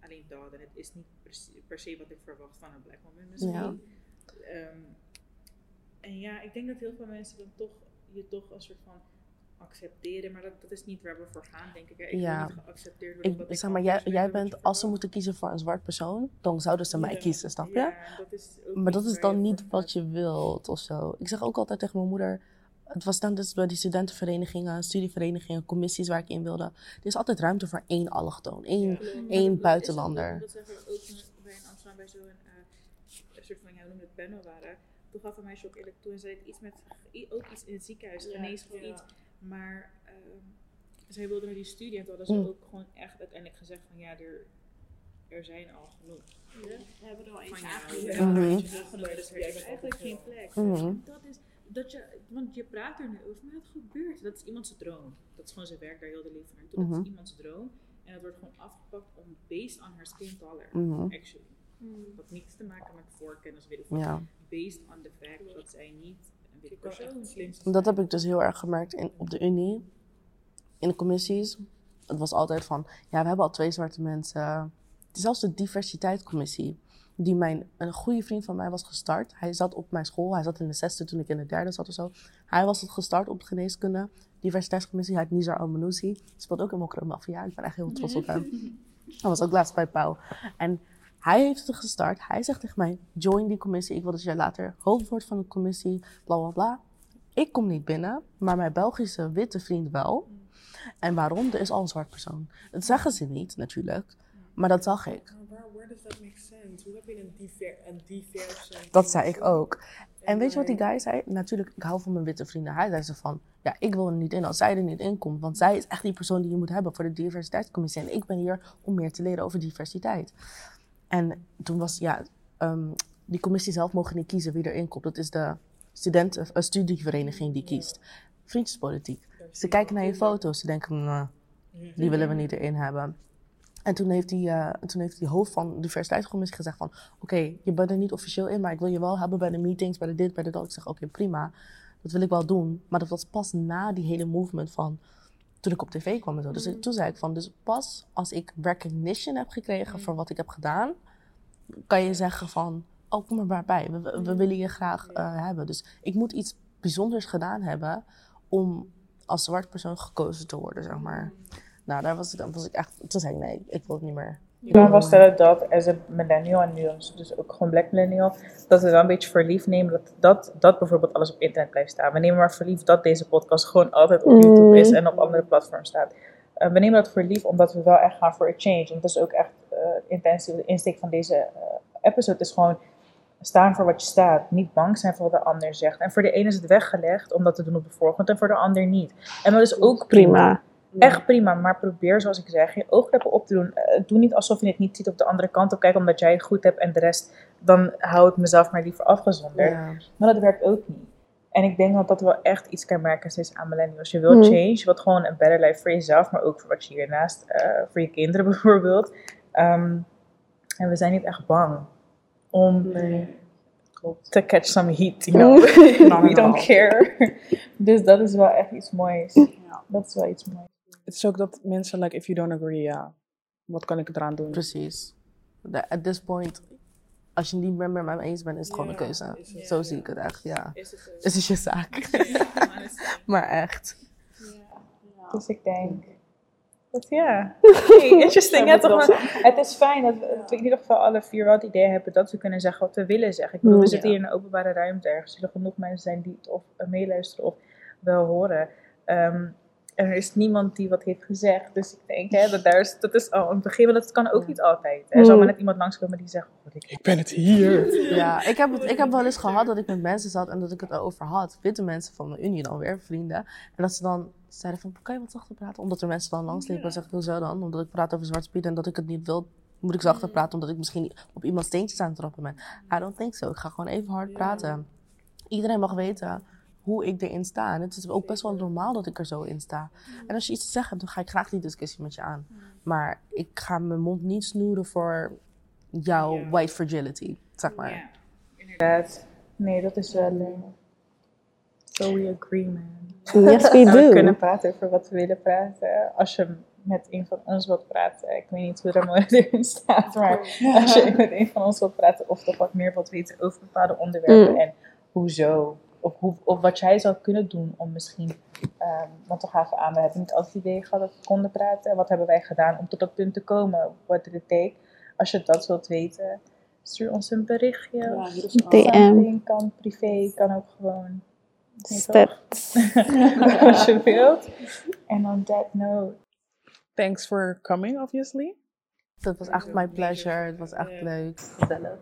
alleen dat en het is niet per se, per se wat ik verwacht van een black woman misschien. Ehm, en ja, ik denk dat heel veel mensen dan toch je toch een soort van accepteren, maar dat, dat is niet waar we voor gaan, denk ik. hè. Ik Ja. niet geaccepteerd worden. Ik, zeg maar, jij, jij bent, als ze moeten kiezen voor een zwart persoon, dan zouden ze mij Ja. kiezen, snap je? Ja, dat is Maar dat is dan niet voor wat je wilt of zo. Ik zeg ook altijd tegen mijn moeder. Het was dan dus bij die studentenverenigingen, studieverenigingen, commissies waar ik in wilde. Er is altijd ruimte voor één allochtoon, één, één Dat- is buitenlander. Dat zeggen we ook toen wij in Amsterdam bij zo'n eh, een soort van, ja, we noemen het panel waren. Toen gaf een meisje ook eerlijk toe en zei het iets met, ook iets in het ziekenhuis, Ja, of ja. iets. Maar ehm, zij wilde naar die studie en toen hadden ze Mm. ook gewoon echt uiteindelijk gezegd van, ja, er, er zijn al genoeg. We hebben er al aangenomen. Ja, Mhm. er genoeg, dus er eigenlijk geen plek. Mhm. En Dat is, dat je, want je praat er nu over, maar het gebeurt. Dat is iemands droom. Dat is gewoon zijn werk daar heel de leven naartoe. Dat Mhm. is iemands droom. En dat wordt gewoon afgepakt om based on her skin color. Mhm. Actually. Dat had niets te maken met voorkennis, weet ik. Ja. Based on the fact dat zij niet Dat heb ik dus heel erg gemerkt in, op de Unie, in de commissies. Het was altijd van, ja, we hebben al twee zwarte mensen. Zelfs de diversiteitscommissie, die mijn, een goede vriend van mij was gestart. Hij zat op mijn school, hij zat in de zesde toen ik in de derde zat of zo. Hij was het gestart op de geneeskunde. Diversiteitscommissie, hij heet Nizar Al-Manousi. Speelt ook in Mokro Mafia, ik ben echt heel trots op hem. Hij was ook laatst bij Pauw. En hij heeft het gestart. Hij zegt tegen mij, join die commissie. Ik wil dat jij later hoofd wordt van de commissie, bla bla bla. Ik kom niet binnen, maar mijn Belgische witte vriend wel. En waarom? Er is al een zwart persoon. Dat zeggen ze niet, natuurlijk. Maar dat zag ik. Maar waar, where does that make sense? Hoe heb je een diverse... Dat zei ik ook. En weet je wat die guy zei? Natuurlijk, ik hou van mijn witte vrienden. Hij zei ze van, ja, ik wil er niet in als zij er niet in komt. Want zij is echt die persoon die je moet hebben voor de diversiteitscommissie. En ik ben hier om meer te leren over diversiteit. En toen was, ja, ehm, die commissie zelf mogen niet kiezen wie erin komt. Dat is de studenten, een studievereniging die kiest. Vriendjespolitiek. Ze kijken naar je foto's. Ze denken, nou, die willen we niet erin hebben. En toen heeft die, eh, toen heeft die hoofd van de diversiteitscommissie gezegd van... Oké, je bent er niet officieel in, maar ik wil je wel hebben bij de meetings, bij de dit, bij de dat. Ik zeg, oké, prima. Dat wil ik wel doen. Maar dat was pas na die hele movement van... Toen ik op tv kwam en zo. Dus ik- toen zei ik van, dus pas als ik recognition heb gekregen voor wat ik heb gedaan... Kan je zeggen van, oh, kom er maar bij. We, we, we willen je graag eh, hebben. Dus ik moet iets bijzonders gedaan hebben om als zwart persoon gekozen te worden, zeg maar. Nou, daar was, dan was ik echt... Toen zei ik, nee, ik wil het niet meer. Je kan wel stellen dat as een millennial en nu dus- ook gewoon black millennial, dat we wel een beetje voor lief nemen dat, dat, dat bijvoorbeeld alles op internet blijft staan. We nemen maar voor lief dat deze podcast gewoon altijd op Mm. YouTube is en op andere platforms staat. Eh, we nemen dat voor lief omdat we wel echt gaan voor a change. Want dat is ook echt eh intentie, de insteek van deze eh, episode is gewoon staan voor wat je staat. Niet bang zijn voor wat de ander zegt. En voor de ene is het weggelegd om dat te doen op de voorgrond en voor de ander niet. En dat is ook Prima. Echt prima, maar probeer zoals ik zeg, je oogkleppen op te doen. Eh, doe niet alsof je het niet ziet op de andere kant op kijken omdat jij het goed hebt en de rest, dan hou ik mezelf maar liever afgezonderd. Ja. Maar dat werkt ook niet. En ik denk dat dat wel echt iets kan merken steeds aan millennials. Je wilt Mhm. change, je wilt gewoon een better life voor jezelf, maar ook voor wat je hiernaast, eh voor je kinderen bijvoorbeeld. Ehm, en we zijn niet echt bang om te catch some heat, you know. We don't care. dus dat is wel echt iets moois. Dat is wel iets moois. Het is ook dat mensen, like, if you don't agree, ja, wat kan ik eraan doen? Precies. At this point, als je niet meer met me eens bent, is het gewoon een keuze. Zo zie ik het echt, ja. Is het Het is je zaak. maar echt. Dus ik denk, Dat, ja. Hey, interesting. Ja, Zou toch het maar, het is fijn dat we dat we in ieder geval alle vier wel het idee hebben dat we kunnen zeggen wat we willen zeggen. Ik bedoel, we Mm. zitten hier in een openbare ruimte. Er zullen genoeg mensen zijn die het of meeluisteren of wel horen. Ehm, en er is niemand die wat heeft gezegd. Dus ik denk, hè, dat, daar is, dat is al een begin, maar dat kan ook niet altijd. Er zal maar net iemand langskomen die zegt, oh, ik Ik ben het hier. Ja, ik heb, het, ik heb wel eens gehad dat ik met mensen zat en dat ik het erover had. Witte mensen van mijn unie dan weer, vrienden. En dat ze dan zeiden van, kan je wat zachter praten? Omdat er mensen dan langsliepen. Dan zeg ik, hoezo dan? Omdat ik praat over Zwarte Piet en dat ik het niet wil, moet ik zachter praten. Omdat ik misschien op iemands steentjes aan het trappen ben. I don't think so. Ik ga gewoon even hard praten. Iedereen mag weten hoe ik erin sta. En het is ook best wel normaal dat ik er zo in sta. En als je iets te zeggen hebt, dan ga ik graag die discussie met je aan. Maar ik ga mijn mond niet snoeren voor jouw white fragility, zeg maar. inderdaad. Nee, dat is wel... eh, so we agree, man. Yes, we Ja, we do. kunnen praten over wat we willen praten. Als je met een van ons wilt praten. Ik weet niet hoe Ramona erin staat, maar als je met een van ons wilt praten of toch wat meer wilt weten over bepaalde onderwerpen Mm. en hoezo. Of, hoe, of wat jij zou kunnen doen om misschien, ehm want we gaven aan, we hebben niet altijd het idee gehad dat we konden praten. Wat hebben wij gedaan om tot dat punt te komen? What did it take? Als je dat wilt weten, stuur ons een berichtje. of DM. Kan privé, kan ook gewoon. weet je toch? Step. Als je wilt. En on that note. Thanks for coming, obviously. Dat was echt my pleasure. Het was echt leuk. Gezellig.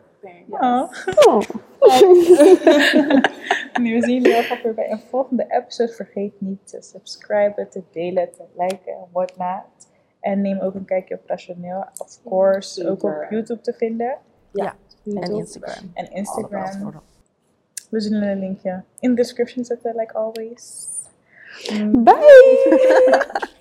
Oh. Oh. nu we zien jullie heel graag weer bij een volgende episode. Vergeet niet te subscriben, te delen, te liken en whatnot. En neem ook een kijkje op Rationeel. Of course, ook op YouTube te vinden. Ja. En. Instagram. En Instagram. We zullen een linkje in de description zetten, like always. Bye!